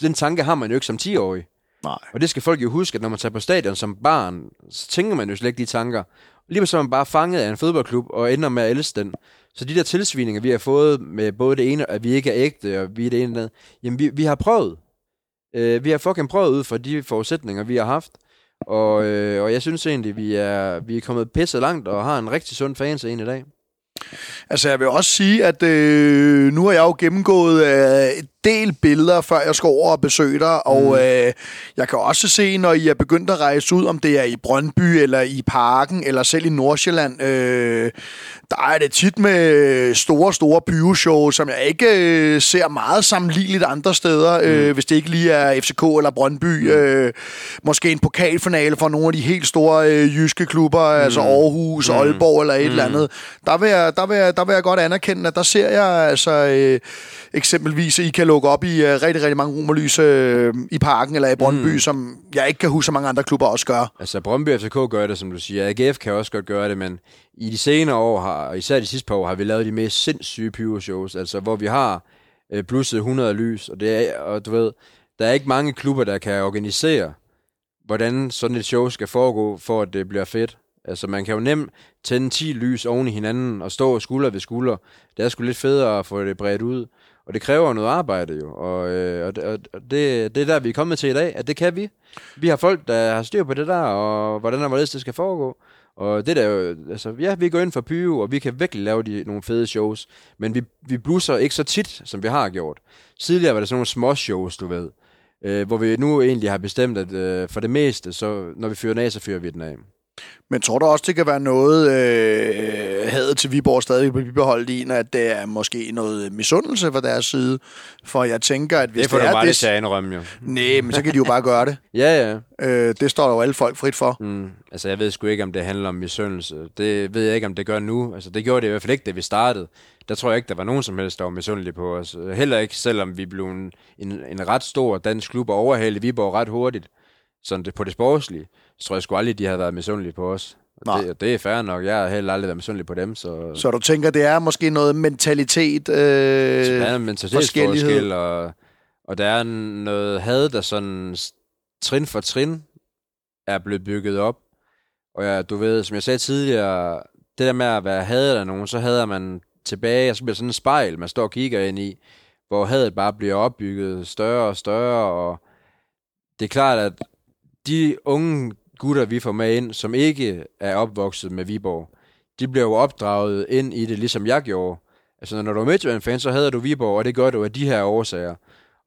den tanke har man jo ikke som 10-årig. Nej. Og det skal folk jo huske, at når man tager på stadion som barn, så tænker man jo slet ikke de tanker. Lige så er man bare fanget af en fodboldklub og ender med at elske den. Så de der tilsvininger, vi har fået med både det ene, at vi ikke er ægte, og vi er det ene andet, jamen vi, vi har prøvet. Øh, vi har fucking prøvet ud fra de forudsætninger, vi har haft. Og, øh, og jeg synes egentlig, vi er, vi er kommet pisse langt og har en rigtig sund fans en i dag. Altså, jeg vil også sige, at øh, nu har jeg jo gennemgået øh, del billeder, før jeg skal over og besøge dig, og mm. øh, jeg kan også se, når I er begyndt at rejse ud, om det er i Brøndby, eller i Parken, eller selv i Nordsjælland, øh, der er det tit med store, store pyro som jeg ikke øh, ser meget sammenligneligt andre steder, øh, mm. øh, hvis det ikke lige er FCK eller Brøndby. Mm. Øh, måske en pokalfinale for nogle af de helt store øh, jyske klubber, mm. altså Aarhus, mm. Aalborg eller et mm. eller andet. Der vil, jeg, der, vil jeg, der vil jeg godt anerkende, at der ser jeg altså øh, eksempelvis, I lukke op i uh, rigtig, rigtig mange romerlys uh, i parken eller i Brøndby, mm. som jeg ikke kan huske, så mange andre klubber også gør. Altså, Brøndby FCK gør det, som du siger. AGF kan også godt gøre det, men i de senere år, har, og især de sidste par år, har vi lavet de mest sindssyge pyro-shows, altså hvor vi har uh, blusset 100 lys, og, det er, og du ved, der er ikke mange klubber, der kan organisere, hvordan sådan et show skal foregå, for at det bliver fedt. Altså, man kan jo nemt tænde 10 lys oven i hinanden og stå skulder ved skulder. Det er sgu lidt federe at få det bredt ud. Og det kræver noget arbejde jo, og, øh, og, og det, det er der, vi er kommet til i dag, at det kan vi. Vi har folk, der har styr på det der, og hvordan og hvorledes det skal foregå. Og det der jo, altså, ja, vi går ind for pyro, og vi kan virkelig lave de, nogle fede shows, men vi, vi blusser ikke så tit, som vi har gjort. Tidligere var det sådan nogle små shows, du ved, øh, hvor vi nu egentlig har bestemt, at øh, for det meste, så når vi fyrer den af, så fyrer vi den af. Men tror du også, det kan være noget, øh, hadet til Viborg stadig vil bibeholdt i, at det er måske noget misundelse fra deres side? For jeg tænker, at hvis Det får det, er meget det... til at indrømme, jo. Nej, men så kan de jo bare gøre det. Ja, ja. Øh, det står jo alle folk frit for. Mm, altså, jeg ved sgu ikke, om det handler om misundelse. Det ved jeg ikke, om det gør nu. Altså, det gjorde det i hvert fald ikke, da vi startede. Der tror jeg ikke, der var nogen som helst, der var misundelige på os. Heller ikke, selvom vi blev en, en, en ret stor dansk klub og overhælde Viborg ret hurtigt. Sådan det, på det sportslige. Så tror jeg sgu aldrig, de havde været misundelige på os. Nej. Og det, det er fair nok. Jeg har heller aldrig været misundelig på dem, så... Så du tænker, det er måske noget mentalitet, øh, der er mentalitetsforskel, og, og der er noget had, der sådan trin for trin er blevet bygget op. Og jeg, du ved, som jeg sagde tidligere, det der med at være hadet af nogen, så hader man tilbage, og så bliver sådan en spejl, man står og kigger ind i, hvor hadet bare bliver opbygget større og større, og det er klart, at de unge gutter, vi får med ind, som ikke er opvokset med Viborg, de bliver jo opdraget ind i det, ligesom jeg gjorde. Altså, når du er Midtjylland-fan, så hader du Viborg, og det gør du af de her årsager.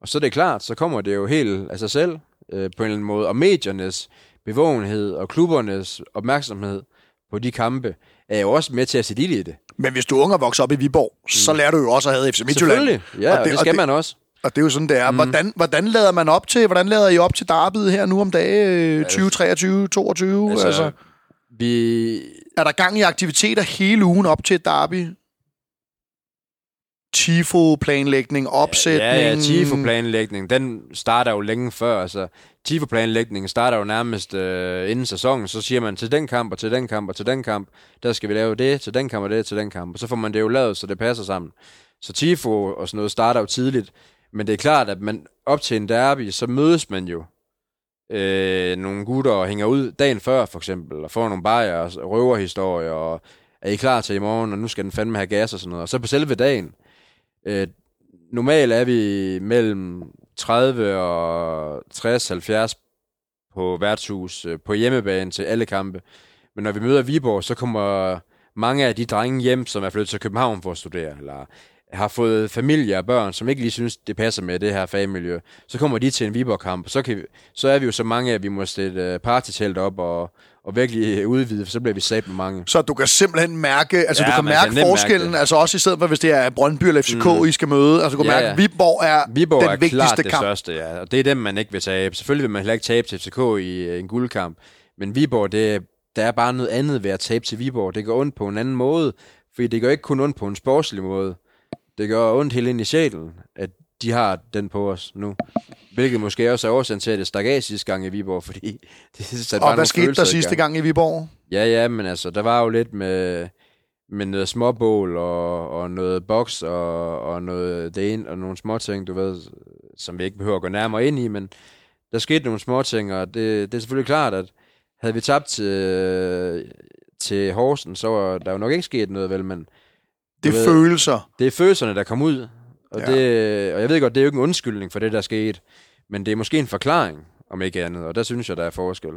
Og så er det klart, så kommer det jo helt af sig selv, øh, på en eller anden måde. Og mediernes bevågenhed og klubbernes opmærksomhed på de kampe, er jo også med til at sætte ild i det. Men hvis du er ung og vokser op i Viborg, så lærer du jo også at have FC Midtjylland. Selvfølgelig, ja, og det, og det skal og man også. Og det er jo sådan, det er. Mm. Hvordan, hvordan lader man op til, hvordan lader I op til derbyet her nu om dage, øh, 2023, 22? Altså, Altså, altså, vi, er der gang i aktiviteter hele ugen op til et derby? Tifo-planlægning, opsætning? Ja, ja, Tifo-planlægning, den starter jo længe før. Altså, Tifo-planlægningen starter jo nærmest øh, inden sæsonen. Så siger man til den kamp, og til den kamp, og til den kamp, der skal vi lave det, til den kamp, og det, til den kamp. Og så får man det jo lavet, så det passer sammen. Så Tifo og sådan noget starter jo tidligt. Men det er klart, at man op til en derby, så mødes man jo øh, nogle gutter og hænger ud dagen før, for eksempel, og får nogle bajer og røverhistorier, og er I klar til i morgen, og nu skal den fandme have gas og sådan noget. Og så på selve dagen, øh, normalt er vi mellem 30 og 60-70 på værtshus øh, på hjemmebane til alle kampe. Men når vi møder Viborg, så kommer mange af de drenge hjem, som er flyttet til København for at studere, eller har fået familie og børn, som ikke lige synes, det passer med det her fagmiljø. Så kommer de til en Viborg-kamp, så, kan vi, så er vi jo så mange, at vi må sætte øh, partytelt op og, og virkelig udvide, for så bliver vi sat med mange. Så du kan simpelthen mærke, altså Ja, du kan mærke kan forskellen, mærke det. altså også i stedet for, hvis det er Brøndby eller FCK, mm. I skal møde, altså du kan Ja, mærke, at Viborg er Viborg den er vigtigste klart det kamp. største, ja. Og det er dem, man ikke vil tabe. Selvfølgelig vil man heller ikke tabe til FCK i øh, en guldkamp. Men Viborg, det, der er bare noget andet ved at tabe til Viborg. Det går ondt på en anden måde. Fordi det gør ikke kun ondt på en sportslig måde. Det gør ondt helt ind i sjælen, at de har den på os nu. Hvilket måske også er årsagen til, at det stak af sidste gang i Viborg, fordi det satte Og hvad skete der sidste gang. gang i Viborg? Ja, ja, men altså, der var jo lidt med, med noget småbål og, og noget boks og, og noget det ene, og nogle småting, du ved, som vi ikke behøver at gå nærmere ind i, men der skete nogle småting, og det, det er selvfølgelig klart, at havde vi tabt til, til Horsen, så var der jo nok ikke sket noget, vel, men Det er følelser. det er følelserne, der kom ud. Og, Ja. det, og jeg ved godt, det er jo ikke en undskyldning for det, der skete, men det er måske en forklaring, om ikke andet, og der synes jeg, der er forskel.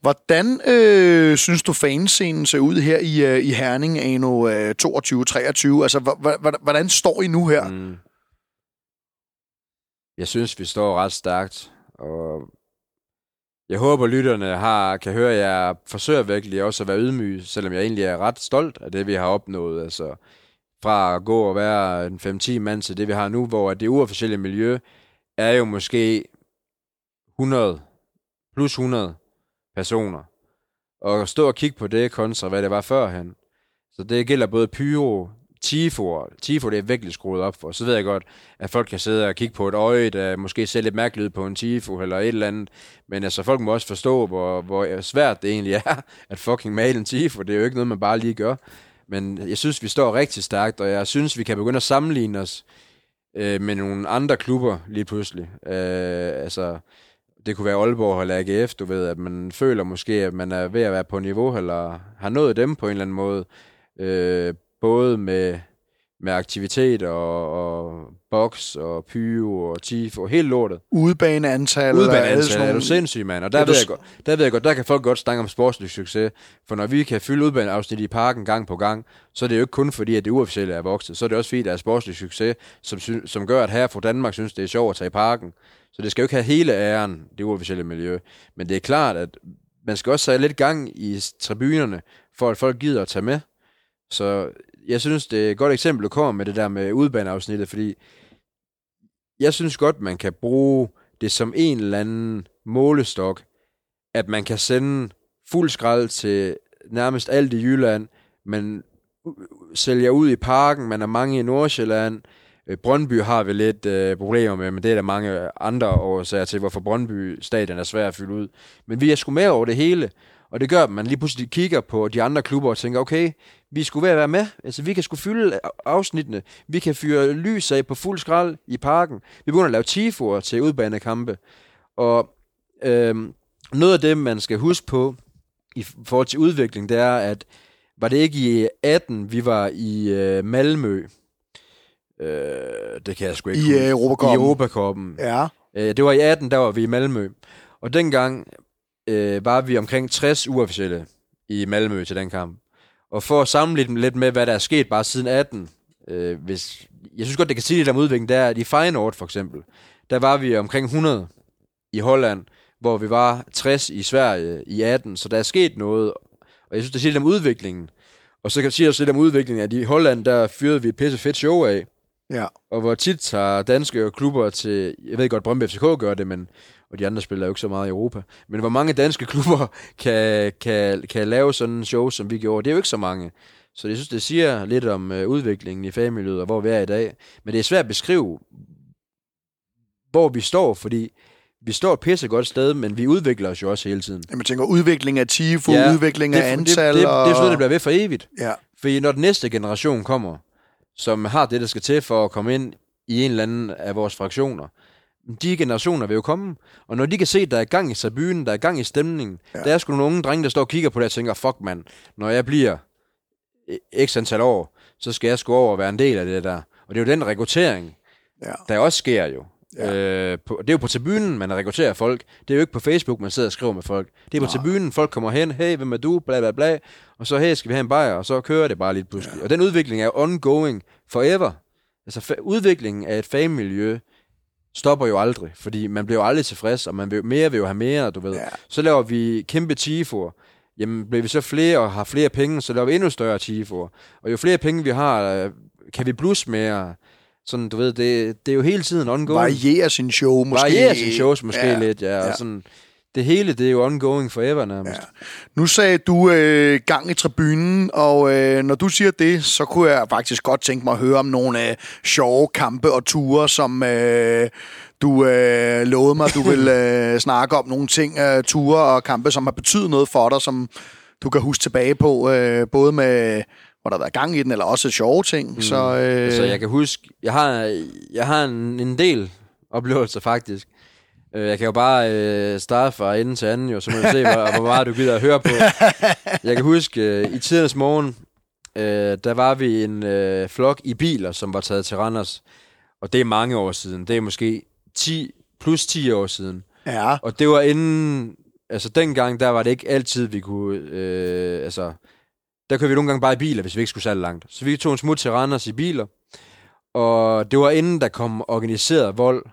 Hvordan øh, synes du fanscenen ser ud her i, øh, i Herning anno øh, 22-23? Altså, hvordan står I nu her? Mm. Jeg synes, vi står ret stærkt, og jeg håber, lytterne har, kan høre, at jeg forsøger virkelig også at være ydmyg, selvom jeg egentlig er ret stolt af det, vi har opnået. Altså, fra at gå og være en 5-10 mand til det, vi har nu, hvor det uofficielle miljø er jo måske 100, plus 100 personer. Og stå og kigge på det kontra, hvad det var førhen. Så det gælder både pyro, tifo. Tifo, det er virkelig skruet op for. Så ved jeg godt, at folk kan sidde og kigge på et øje, der måske ser lidt mærkeligt ud på en tifo eller et eller andet. Men altså, folk må også forstå, hvor, hvor svært det egentlig er at fucking male en tifo. Det er jo ikke noget, man bare lige gør. Men jeg synes, vi står rigtig stærkt, og jeg synes, vi kan begynde at sammenligne os øh, med nogle andre klubber lige pludselig. Øh, altså, det kunne være Aalborg eller AGF, du ved, at man føler måske, at man er ved at være på niveau, eller har nået dem på en eller anden måde. Øh, både med, med aktivitet og, og boks og pyro og tifo og helt lortet. Udebaneantal? sådan er du sindssyg, mand. Og der, Ja, ved jeg godt, der ved jeg godt, der kan folk godt snakke om sportslig succes. For når vi kan fylde udbaneafsnit i parken gang på gang, så er det jo ikke kun fordi, at det uofficielle er vokset. Så er det også fordi, der er sportslig succes, som, som gør, at her fra Danmark synes, det er sjovt at tage i parken. Så det skal jo ikke have hele æren, det uofficielle miljø. Men det er klart, at man skal også have lidt gang i tribunerne, for at folk gider at tage med. Så jeg synes, det er et godt eksempel, du kommer med det der med udbaneafsnittet, fordi jeg synes godt, man kan bruge det som en eller anden målestok, at man kan sende fuld skrald til nærmest alt i Jylland, man sælger ud i parken, man er mange i Nordsjælland, øh, Brøndby har vi lidt øh, problemer med, men det er der mange andre årsager til, hvorfor Brøndby stadion er svær at fylde ud. Men vi er sgu med over det hele, og det gør, at man lige pludselig kigger på de andre klubber og tænker, okay, vi skulle være med. Altså, vi kan sgu fylde afsnittene. Vi kan fyre lys af på fuld skrald i parken. Vi begynder at lave tifoer til udbanekampe. Og øh, noget af det, man skal huske på i forhold til udvikling, det er, at var det ikke i 18, vi var i øh, Malmø, Øh, det kan jeg sgu ikke I uh, Europacupen. I Europacupen. Ja. Øh, det var i 18, der var vi i Malmø. Og dengang øh, var vi omkring 60 uofficielle i Malmø til den kamp. Og for at sammenligne lidt med, hvad der er sket bare siden 18, øh, hvis, jeg synes godt, det kan sige lidt om udviklingen, det er, at i Feyenoord for eksempel, der var vi omkring 100 i Holland, hvor vi var 60 i Sverige i 18, så der er sket noget, og jeg synes, det siger lidt om udviklingen. Og så kan jeg sige lidt om udviklingen, at i Holland, der fyrede vi et pisse fedt show af, Ja. Og hvor tit tager danske klubber til, jeg ved godt, Brøndby FCK gør det, men, og de andre spiller jo ikke så meget i Europa, men hvor mange danske klubber kan, kan, kan lave sådan en show, som vi gjorde, det er jo ikke så mange. Så jeg synes, det siger lidt om uh, udviklingen i fagmiljøet, og hvor vi er i dag. Men det er svært at beskrive, hvor vi står, fordi vi står et pisse godt sted, men vi udvikler os jo også hele tiden. Jamen, jeg tænker udvikling af TIFO, ja, udvikling af det, antal. Det, det, og... det er sådan noget, der bliver ved for evigt. Ja. Fordi når den næste generation kommer, som har det, der skal til for at komme ind i en eller anden af vores fraktioner. De generationer vil jo komme, og når de kan se, at der er gang i byen, der er gang i stemningen, ja. der er sgu nogle unge drenge, der står og kigger på det og tænker, fuck mand, når jeg bliver x antal år, så skal jeg sgu over og være en del af det der. Og det er jo den rekruttering, ja. der også sker jo. Ja. Øh, på, det er jo på tribunen, man rekrutterer folk. Det er jo ikke på Facebook, man sidder og skriver med folk. Det er på Nej. tribunen, folk kommer hen, hey, hvem er du, bla bla bla, og så, hey, skal vi have en bajer, og så kører det bare lidt pludselig. Ja. Og den udvikling er ongoing forever. Altså, udviklingen af et fagmiljø stopper jo aldrig, fordi man bliver jo aldrig tilfreds, og man vil, mere vil jo have mere, du ved. Ja. Så laver vi kæmpe tifoer. Jamen, bliver vi så flere og har flere penge, så laver vi endnu større tifoer. Og jo flere penge vi har, øh, kan vi plus mere sådan, du ved, det, det er jo hele tiden ongoing. Varierer sin show måske. Varierer sin shows måske ja. lidt, ja. ja. Sådan, det hele, det er jo ongoing forever nærmest. Ja. Nu sagde du øh, gang i tribunen, og øh, når du siger det, så kunne jeg faktisk godt tænke mig at høre om nogle øh, sjove kampe og ture, som øh, du øh, lovede mig, du vil øh, snakke om. Nogle ting, øh, ture og kampe, som har betydet noget for dig, som du kan huske tilbage på, øh, både med hvor der har været gang i den, eller også sjove ting. Mm. Så, øh... altså, jeg kan huske, jeg har, jeg har en, en del oplevelser faktisk. Øh, jeg kan jo bare øh, starte fra enden til anden, jo, så må du se, hvor, hvor meget du gider at høre på. Jeg kan huske, øh, i tidens morgen, øh, der var vi en øh, flok i biler, som var taget til Randers. Og det er mange år siden. Det er måske 10, plus 10 år siden. Ja. Og det var inden... Altså dengang, der var det ikke altid, vi kunne... Øh, altså, der kørte vi nogle gange bare i biler, hvis vi ikke skulle særlig langt. Så vi tog en smut til Randers i biler. Og det var inden, der kom organiseret vold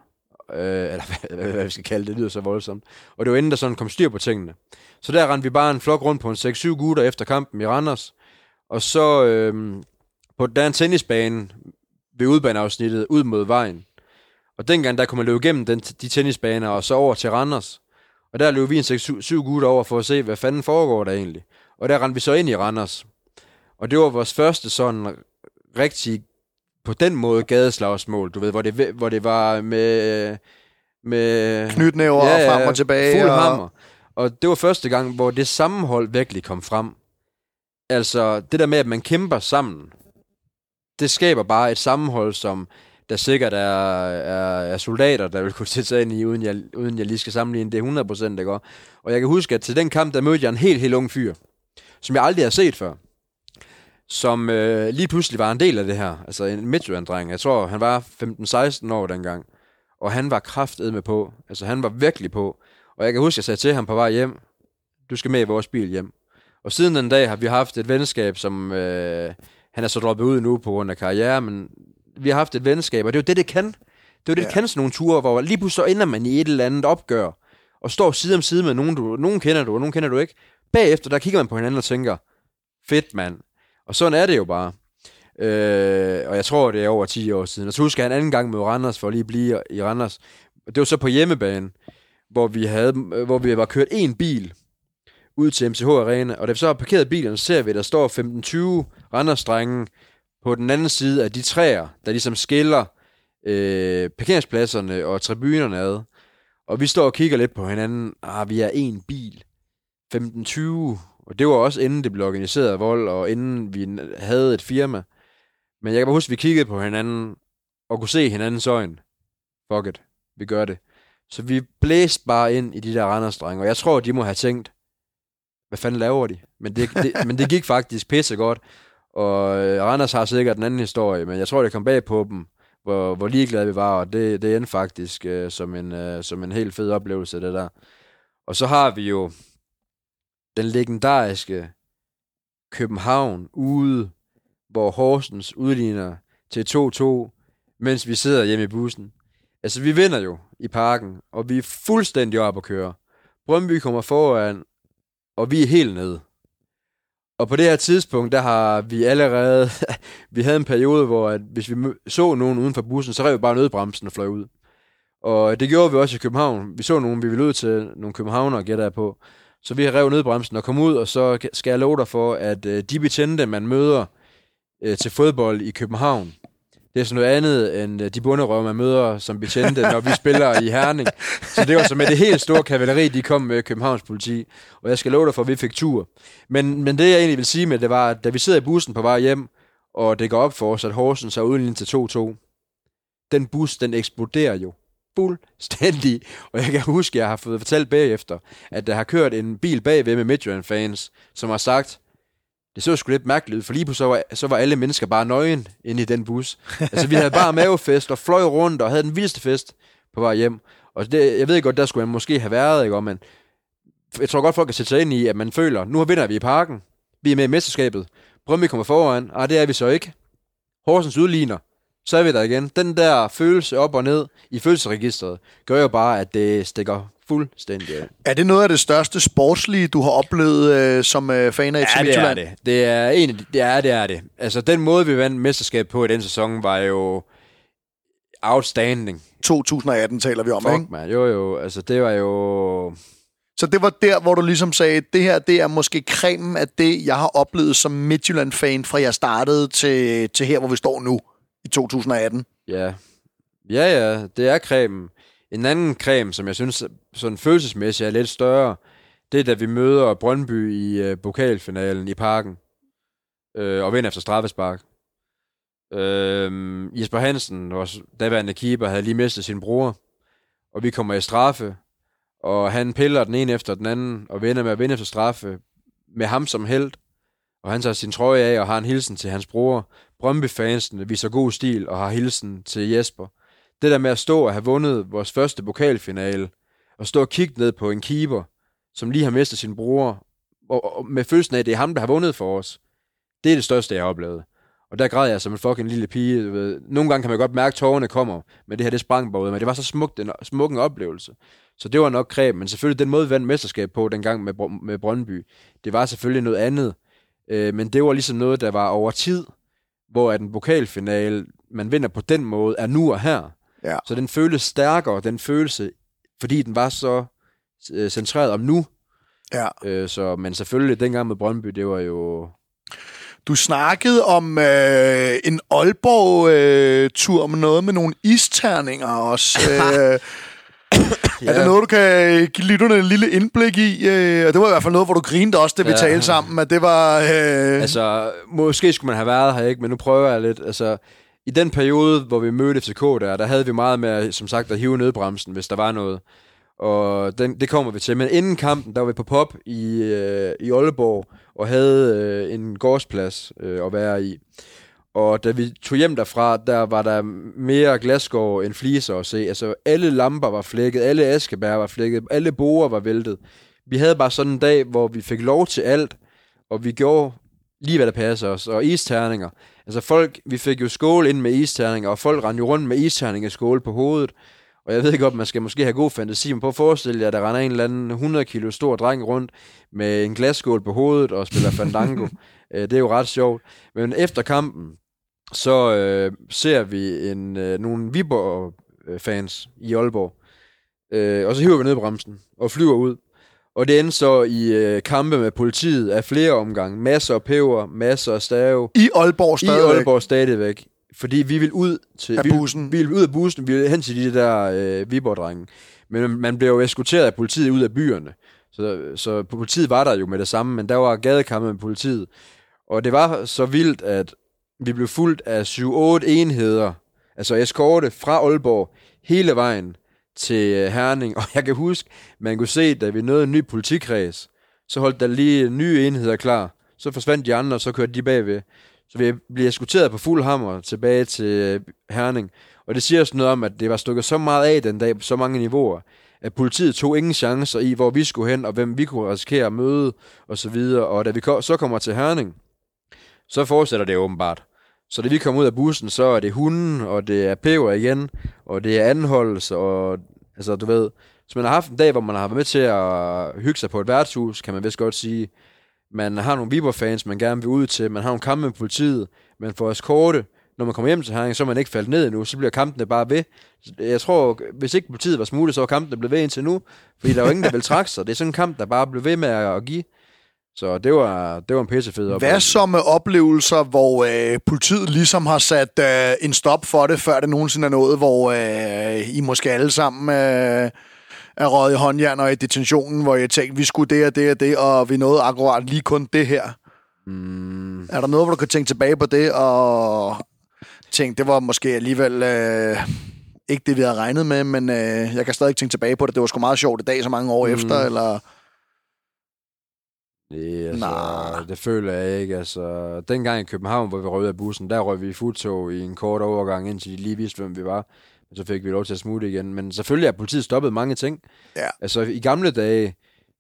øh, eller hvad, hvad vi skal kalde det, det lyder så voldsomt. Og det var inden der sådan kom styr på tingene. Så der rendte vi bare en flok rundt på en 6-7 gutter efter kampen i Randers. Og så øh, på der en tennisbane ved udbaneafsnittet ud mod vejen. Og dengang der kunne man løbe igennem den, de tennisbaner og så over til Randers. Og der løb vi en 6-7 gutter over for at se, hvad fanden foregår der egentlig. Og der rendte vi så ind i Randers. Og det var vores første sådan rigtig på den måde gadeslagsmål, du ved, hvor det, hvor det var med... med Knytnæver ja, og frem og tilbage. Fuld og... hammer. Og det var første gang, hvor det sammenhold virkelig kom frem. Altså, det der med, at man kæmper sammen, det skaber bare et sammenhold, som der sikkert er, er, er soldater, der vil kunne sætte sig ind i, uden jeg, uden jeg lige skal sammenligne det 100%, det går. Og jeg kan huske, at til den kamp, der mødte jeg en helt, helt ung fyr, som jeg aldrig har set før som øh, lige pludselig var en del af det her. Altså en midtjylland Jeg tror, han var 15-16 år dengang. Og han var kraftet med på. Altså han var virkelig på. Og jeg kan huske, at jeg sagde til ham på vej hjem, du skal med i vores bil hjem. Og siden den dag har vi haft et venskab, som øh, han er så droppet ud nu på grund af karriere, men vi har haft et venskab, og det er jo det, det kan. Det er jo det, ja. det kan sådan nogle ture, hvor lige pludselig ender man i et eller andet opgør, og står side om side med nogen, du, nogen kender du, og nogen kender du ikke. Bagefter, der kigger man på hinanden og tænker, fedt mand. Og sådan er det jo bare. Øh, og jeg tror, det er over 10 år siden. Og så husker jeg en anden gang med Randers, for at lige blive i Randers. Det var så på hjemmebane, hvor vi, havde, øh, hvor vi var kørt en bil ud til MCH Arena, og da vi så har parkeret bilen, så ser vi, at der står 15-20 randers på den anden side af de træer, der ligesom skiller øh, parkeringspladserne og tribunerne ad. Og vi står og kigger lidt på hinanden. Ah, vi er en bil. 15-20. Og det var også inden det blev organiseret vold, og inden vi havde et firma. Men jeg kan bare huske, at vi kiggede på hinanden, og kunne se hinandens øjne. Fuck it, vi gør det. Så vi blæste bare ind i de der randers og jeg tror, de må have tænkt, hvad fanden laver de? Men det, det, men det gik faktisk pisse godt. Og øh, Randers har sikkert en anden historie, men jeg tror, det kom bag på dem, hvor, hvor ligeglade vi var, og det, det endte faktisk øh, som, en, øh, som en helt fed oplevelse, det der. Og så har vi jo den legendariske København ude, hvor Horsens udligner til 2-2, mens vi sidder hjemme i bussen. Altså, vi vinder jo i parken, og vi er fuldstændig op at køre. Brøndby kommer foran, og vi er helt nede. Og på det her tidspunkt, der har vi allerede... vi havde en periode, hvor at hvis vi så nogen uden for bussen, så rev vi bare nødbremsen og fløj ud. Og det gjorde vi også i København. Vi så nogen, vi ville ud til nogle københavnere, gætter jeg på. Så vi har revet nødbremsen og kom ud, og så skal jeg love dig for, at øh, de betjente, man møder øh, til fodbold i København, det er sådan noget andet end øh, de bunderøve, man møder som betjente, når vi spiller i Herning. Så det var så med det helt store kavaleri, de kom med Københavns politi. Og jeg skal love dig for, at vi fik tur. Men, men det, jeg egentlig vil sige med det, var, at da vi sidder i bussen på vej hjem, og det går op for os, at Horsens er uden til 2-2, den bus, den eksploderer jo fuldstændig. Og jeg kan huske, at jeg har fået fortalt bagefter, at der har kørt en bil bagved med Midtjylland-fans, som har sagt, det så sgu lidt mærkeligt ud, for lige på så var, så var alle mennesker bare nøgen inde i den bus. altså, vi havde bare mavefest og fløj rundt og havde den vildeste fest på vej hjem. Og det, jeg ved godt, der skulle man måske have været, ikke? men jeg tror godt, folk kan sætte sig ind i, at man føler, nu vinder vi i parken. Vi er med i mesterskabet. Brøndby kommer foran. Ah, det er vi så ikke. Horsens udligner. Så er vi der igen. Den der følelse op og ned i følelseregistret, gør jo bare, at det stikker fuldstændig af. Er det noget af det største sportslige, du har oplevet øh, som øh, fan af ja, det er det. Det er, en det er det er det. Altså, den måde, vi vandt mesterskab på i den sæson, var jo outstanding. 2018 taler vi om, Fuck, ikke? Man. Jo, jo. Altså, det var jo... Så det var der, hvor du ligesom sagde, det her det er måske kremen af det, jeg har oplevet som Midtjylland-fan, fra jeg startede til, til her, hvor vi står nu i 2018. Ja. Ja, ja, det er cremen. En anden creme, som jeg synes sådan følelsesmæssigt er lidt større, det er, da vi møder Brøndby i øh, pokalfinalen i parken øh, og vinder efter straffespark. Øh, Jesper Hansen, vores daværende keeper, havde lige mistet sin bror, og vi kommer i straffe, og han piller den ene efter den anden, og vinder med at vinde efter straffe, med ham som held, og han tager sin trøje af og har en hilsen til hans bror. Brøndby-fansene viser god stil og har hilsen til Jesper. Det der med at stå og have vundet vores første pokalfinale, og stå og kigge ned på en keeper, som lige har mistet sin bror, og, og med følelsen af, at det er ham, der har vundet for os, det er det største, jeg har oplevet. Og der græd jeg som en fucking lille pige. Du ved. Nogle gange kan man godt mærke, at tårerne kommer, men det her, det sprang bare ud. Men det var så smukt, en, smuk en oplevelse. Så det var nok kræb, men selvfølgelig den måde, vi vandt mesterskab på dengang med, med Brøndby, det var selvfølgelig noget andet. Øh, men det var ligesom noget, der var over tid, hvor at en pokalfinale, man vinder på den måde, er nu og her. Ja. Så den føles stærkere, den følelse, fordi den var så øh, centreret om nu. Ja. Øh, så, men selvfølgelig, dengang med Brøndby, det var jo... Du snakkede om øh, en Aalborg-tur med noget med nogle isterninger også. øh, Er det noget, du kan give lytterne en lille indblik i? Øh, og det var i hvert fald noget, hvor du grinede også, det vi Ja. talte sammen, at det var... Øh, Altså, måske skulle man have været her, ikke? Men nu prøver jeg lidt. Altså, i den periode, hvor vi mødte FCK der, der havde vi meget med, som sagt, at hive nødbremsen, hvis der var noget. Og den, det kommer vi til. Men inden kampen, der var vi på pop i, øh, i Aalborg, og havde øh, en gårdsplads øh, at være i. Og da vi tog hjem derfra, der var der mere glasgård end fliser at se. Altså, alle lamper var flækket, alle askebær var flækket, alle borer var væltet. Vi havde bare sådan en dag, hvor vi fik lov til alt, og vi gjorde lige, hvad der passer os. Og isterninger. Altså folk, vi fik jo skål ind med isterninger, og folk rendte jo rundt med isterninger skål på hovedet. Og jeg ved godt, man skal måske have god fantasi, men prøv at forestille jer, at der render en eller anden 100 kilo stor dreng rundt med en glasskål på hovedet og spiller fandango. Øh, det er jo ret sjovt. Men efter kampen, så øh, ser vi en, øh, nogle Viborg-fans i Aalborg. Øh, og så hiver vi ned bremsen og flyver ud. Og det ender så i øh, kampe med politiet af flere omgange. Masser af peber, masser af stave. I Aalborg I stadigvæk. Aalborg stadigvæk. Fordi vi vil ud til Af vi, bussen. Vi vil ud af bussen, vi vil hen til de der øh, Viborg-drenge. Men man blev jo eskorteret af politiet ud af byerne. Så, så politiet var der jo med det samme, men der var gadekampe med politiet. Og det var så vildt, at vi blev fuldt af 7-8 enheder, altså eskorte fra Aalborg hele vejen til øh, Herning. Og jeg kan huske, man kunne se, da vi nåede en ny politikreds, så holdt der lige nye enheder klar. Så forsvandt de andre, og så kørte de bagved. Så vi blev eskorteret på fuld hammer tilbage til øh, Herning. Og det siger også noget om, at det var stukket så meget af den dag på så mange niveauer, at politiet tog ingen chancer i, hvor vi skulle hen, og hvem vi kunne risikere at møde, og så videre. Og da vi så kommer til Herning, så fortsætter det åbenbart. Så da vi kommer ud af bussen, så er det hunden, og det er peber igen, og det er anholdelse, og altså du ved, hvis man har haft en dag, hvor man har været med til at hygge sig på et værtshus, kan man vist godt sige, man har nogle Viborg-fans, man gerne vil ud til, man har nogle kampe med politiet, man får eskorte, når man kommer hjem til Herning, så er man ikke faldet ned endnu, så bliver kampene bare ved. Jeg tror, hvis ikke politiet var smule, så var kampene blevet ved indtil nu, fordi der var ingen, der ville trække sig. Det er sådan en kamp, der bare blev ved med at give. Så det var, det var en pissefed Hvad så med oplevelser, hvor øh, politiet ligesom har sat øh, en stop for det, før det nogensinde er noget, hvor øh, I måske alle sammen øh, er røget i håndjern og i detentionen, hvor jeg tænkte, vi skulle det og det og det, og vi nåede akkurat lige kun det her. Mm, Er der noget, hvor du kan tænke tilbage på det, og tænke, det var måske alligevel øh, ikke det, vi havde regnet med, men øh, jeg kan stadig tænke tilbage på det. Det var sgu meget sjovt i dag, så mange år mm. efter, eller... det, altså, Nej. det føler jeg ikke. Altså, dengang i København, hvor vi røg ud af bussen, der røg vi i fuldtog i en kort overgang, indtil de lige vidste, hvem vi var. Men så fik vi lov til at smutte igen. Men selvfølgelig har politiet stoppet mange ting. Ja. Altså, i gamle dage,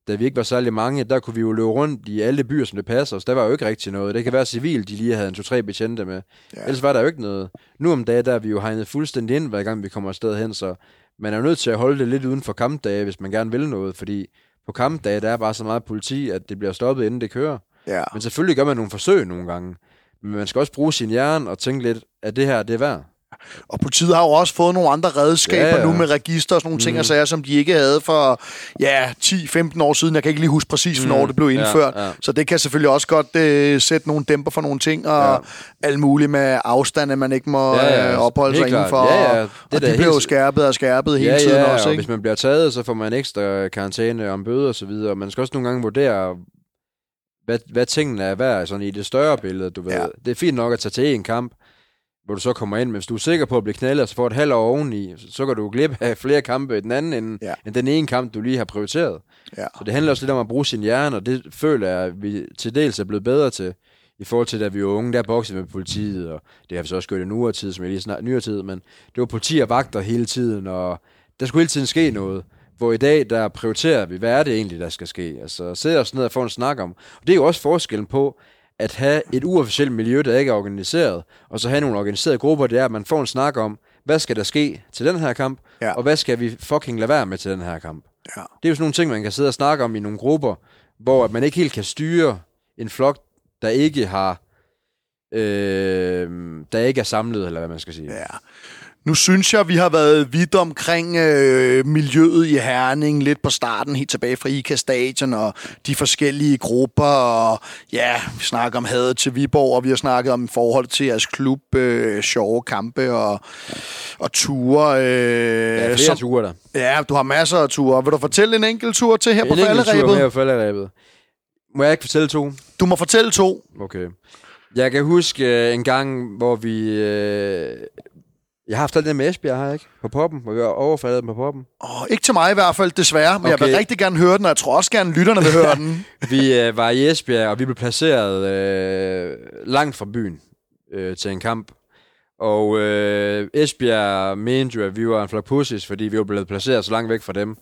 da vi ikke var særlig mange, der kunne vi jo løbe rundt i alle byer, som det passer os. Der var jo ikke rigtig noget. Det kan være civil, de lige havde en to-tre betjente med. Ja. Ellers var der jo ikke noget. Nu om dagen, der er vi jo hegnet fuldstændig ind, hver gang vi kommer afsted hen, så man er jo nødt til at holde det lidt uden for kampdage, hvis man gerne vil noget, fordi på kampdage, der er bare så meget politi, at det bliver stoppet, inden det kører. Ja. Men selvfølgelig gør man nogle forsøg nogle gange. Men man skal også bruge sin hjerne og tænke lidt, at det her, det er værd. Og politiet har jo også fået nogle andre redskaber ja, Ja, nu med register og sådan nogle mm. ting og sager, som de ikke havde for ja, 10-15 år siden. Jeg kan ikke lige huske præcis, hvornår mm. det blev indført. Ja, ja. Så det kan selvfølgelig også godt øh, sætte nogle dæmper for nogle ting, og ja. Alt muligt med afstand, at man ikke må ja, Ja, ja, opholde sig helt klart. indenfor. Ja, ja, og, det og det bliver jo skærpet og skærpet hele ja, tiden ja, også, og ikke? hvis man bliver taget, så får man ekstra karantæne om bøder og så videre. Man skal også nogle gange vurdere, hvad, hvad tingene er værd sådan i det større billede, du ved. Ja. Det er fint nok at tage til en kamp, hvor du så kommer ind, men hvis du er sikker på at blive knaldet, og så får et halvt år oveni, så kan du glip af flere kampe i den anden, end, Ja. end den ene kamp, du lige har prioriteret. Ja. Så det handler også lidt om at bruge sin hjerne, og det føler jeg, at vi til dels er blevet bedre til, i forhold til, da vi var unge, der boxede med politiet, og det har vi så også gjort i nyere tid, som jeg lige snart nyere tid, men det var politi og vagter hele tiden, og der skulle hele tiden ske noget. Hvor i dag, der prioriterer vi, hvad er det egentlig, der skal ske? Altså, sætte os ned og få en snak om. Og det er jo også forskellen på, at have et uofficielt miljø, der ikke er organiseret, og så have nogle organiserede grupper, det er, at man får en snak om, hvad skal der ske til den her kamp, Ja. og hvad skal vi fucking lade være med til den her kamp. Ja. Det er jo sådan nogle ting, man kan sidde og snakke om i nogle grupper, hvor at man ikke helt kan styre en flok, der ikke har øh, der ikke er samlet, eller hvad man skal sige. Ja. Nu synes jeg, vi har været vidt omkring øh, miljøet i Herning, lidt på starten, helt tilbage fra IKA Stadion, og de forskellige grupper, og ja, vi snakker om hadet til Viborg, og vi har snakket om forhold til jeres klub, øh, sjove kampe og, og ture. Øh, er flere ture der. Ja, du har masser af ture. Vil du fortælle en enkelt tur til her på En enkelt tur falderæbet? her på falderæbet. Må jeg ikke fortælle to? Du må fortælle to. Okay. Jeg kan huske øh, en gang, hvor vi... Øh, jeg har haft alt det med Esbjerg, har jeg ikke? På poppen, hvor vi var overfaldet på poppen. Oh, ikke til mig i hvert fald, desværre, men okay. jeg vil rigtig gerne høre den, og jeg tror også gerne, lytterne vil høre den. Vi øh, var i Esbjerg, og vi blev placeret øh, langt fra byen øh, til en kamp. Og øh, Esbjerg mente jo, at vi var en flok pussies, fordi vi var blevet placeret så langt væk fra dem.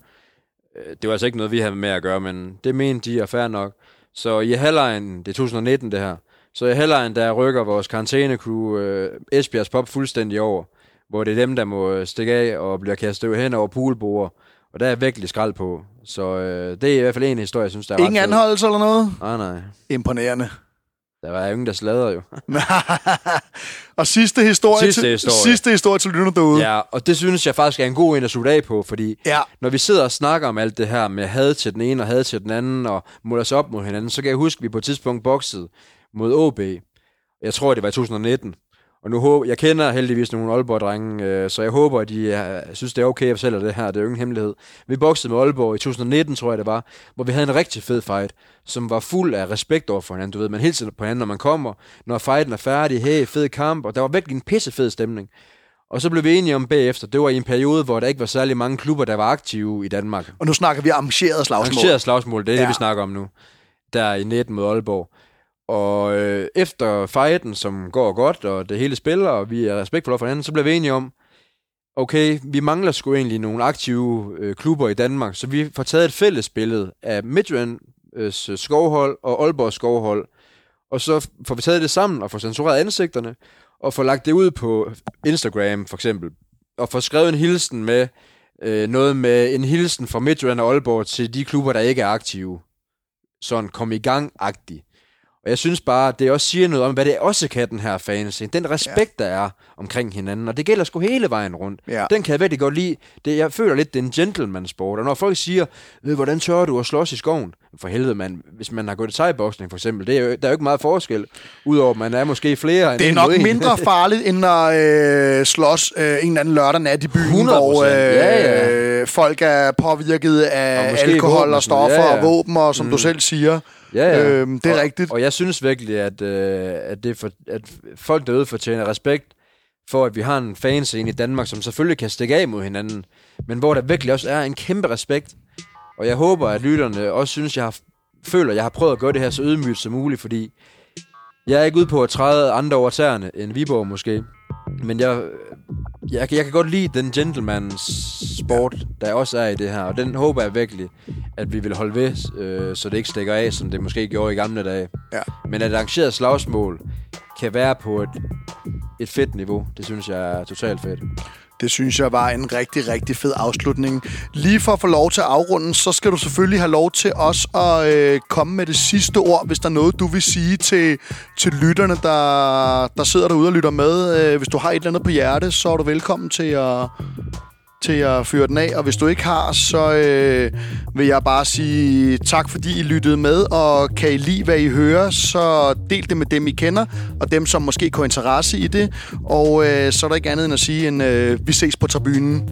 Øh, Det var altså ikke noget, vi havde med at gøre, men det mente de er fair nok. Så i halvlejen, det er 2019 det her, så i halvlejen, der rykker vores karantænecrew øh, Esbjergs pop fuldstændig over. Hvor det er dem, der må stikke af og bliver kastet hen over poolbord. Og der er virkelig skrald på. Så øh, det er i hvert fald en historie, jeg synes, der er Ingen anholdelse eller noget? Nej, nej. Imponerende. Der var jo ingen, der slader jo. og sidste historie, Sidste til, historie. sidste historie til lytterne derude. Ja, og det synes jeg faktisk er en god en at slutte af på, fordi Ja. når vi sidder og snakker om alt det her med had til den ene og had til den anden, og måler os op mod hinanden, så kan jeg huske, at vi på et tidspunkt boxede mod OB. Jeg tror, det var i 2019. Og nu håber, jeg kender heldigvis nogle Aalborg-drenge, øh, så jeg håber, at de øh, synes, det er okay, at jeg fortæller det her. Det er jo ingen hemmelighed. Vi boxede med Aalborg i 2019, tror jeg det var, hvor vi havde en rigtig fed fight, som var fuld af respekt over for hinanden. Du ved, man hilser på hinanden, når man kommer. Når fighten er færdig, hey, fed kamp, og der var virkelig en pissefed stemning. Og så blev vi enige om bagefter, det var i en periode, hvor der ikke var særlig mange klubber, der var aktive i Danmark. Og nu snakker vi arrangeret slagsmål. Arrangeret slagsmål, det er. Ja. det, vi snakker om nu. Der i 19 mod Aalborg. Og øh, efter fighten, som går godt, og det hele spiller, og vi er respektfulde for hinanden, så blev vi enige om, okay, vi mangler sgu egentlig nogle aktive øh, klubber i Danmark, så vi får taget et fælles billede af Midtjyllands øh, skovhold og Aalborg skovhold, og så får vi taget det sammen og får censureret ansigterne, og får lagt det ud på Instagram for eksempel, og får skrevet en hilsen med, øh, noget med en hilsen fra Midtjylland og Aalborg til de klubber, der ikke er aktive. Sådan kom i gang-agtigt. Og jeg synes bare, det også siger noget om, hvad det også kan, den her fantasy. Den respekt, ja. der er omkring hinanden. Og det gælder sgu hele vejen rundt. Ja. Den kan jeg virkelig godt lide. Det, jeg føler lidt, det er en gentleman-sport. Og når folk siger, ved, hvordan tør du at slås i skoven? For helvede, man, hvis man har gået til thai for eksempel, det er jo, der er jo ikke meget forskel. Udover, at man er måske flere. end Det er nok en. mindre farligt, end at øh, slås øh, en eller anden lørdag nat i byen, 100%, hvor øh, ja, øh, folk er påvirket Og af måske alkohol våben og og stoffer ja, ja. og våben, og som mm. du selv siger. Ja, ja. Øhm, det er og, rigtigt. Og jeg synes virkelig, at, øh, at, det for, at folk derude fortjener respekt for, at vi har en fanscene i Danmark, som selvfølgelig kan stikke af mod hinanden, men hvor der virkelig også er en kæmpe respekt. Og jeg håber, at lytterne også synes, jeg har, føler, at jeg har prøvet at gøre det her så ydmygt som muligt, fordi jeg er ikke ude på at træde andre over tæerne end Viborg måske. Men jeg, jeg, jeg kan godt lide den gentleman's sport, der også er i det her. Og den håber jeg virkelig, at vi vil holde ved, øh, så det ikke stikker af, som det måske gjorde i gamle dage. Ja. Men at arrangeret slagsmål kan være på et, et fedt niveau, det synes jeg er totalt fedt. Det synes jeg var en rigtig, rigtig fed afslutning. Lige for at få lov til at afrunde, så skal du selvfølgelig have lov til os at øh, komme med det sidste ord, hvis der er noget, du vil sige til, til lytterne, der, der sidder derude og lytter med. Øh, hvis du har et eller andet på hjerte, så er du velkommen til at, til at fyre den af. Og hvis du ikke har, så øh, vil jeg bare sige tak, fordi I lyttede med. Og kan I lide, hvad I hører, så del det med dem, I kender, og dem, som måske kunne interesse i det. Og øh, så er der ikke andet end at sige, end øh, vi ses på tribunen.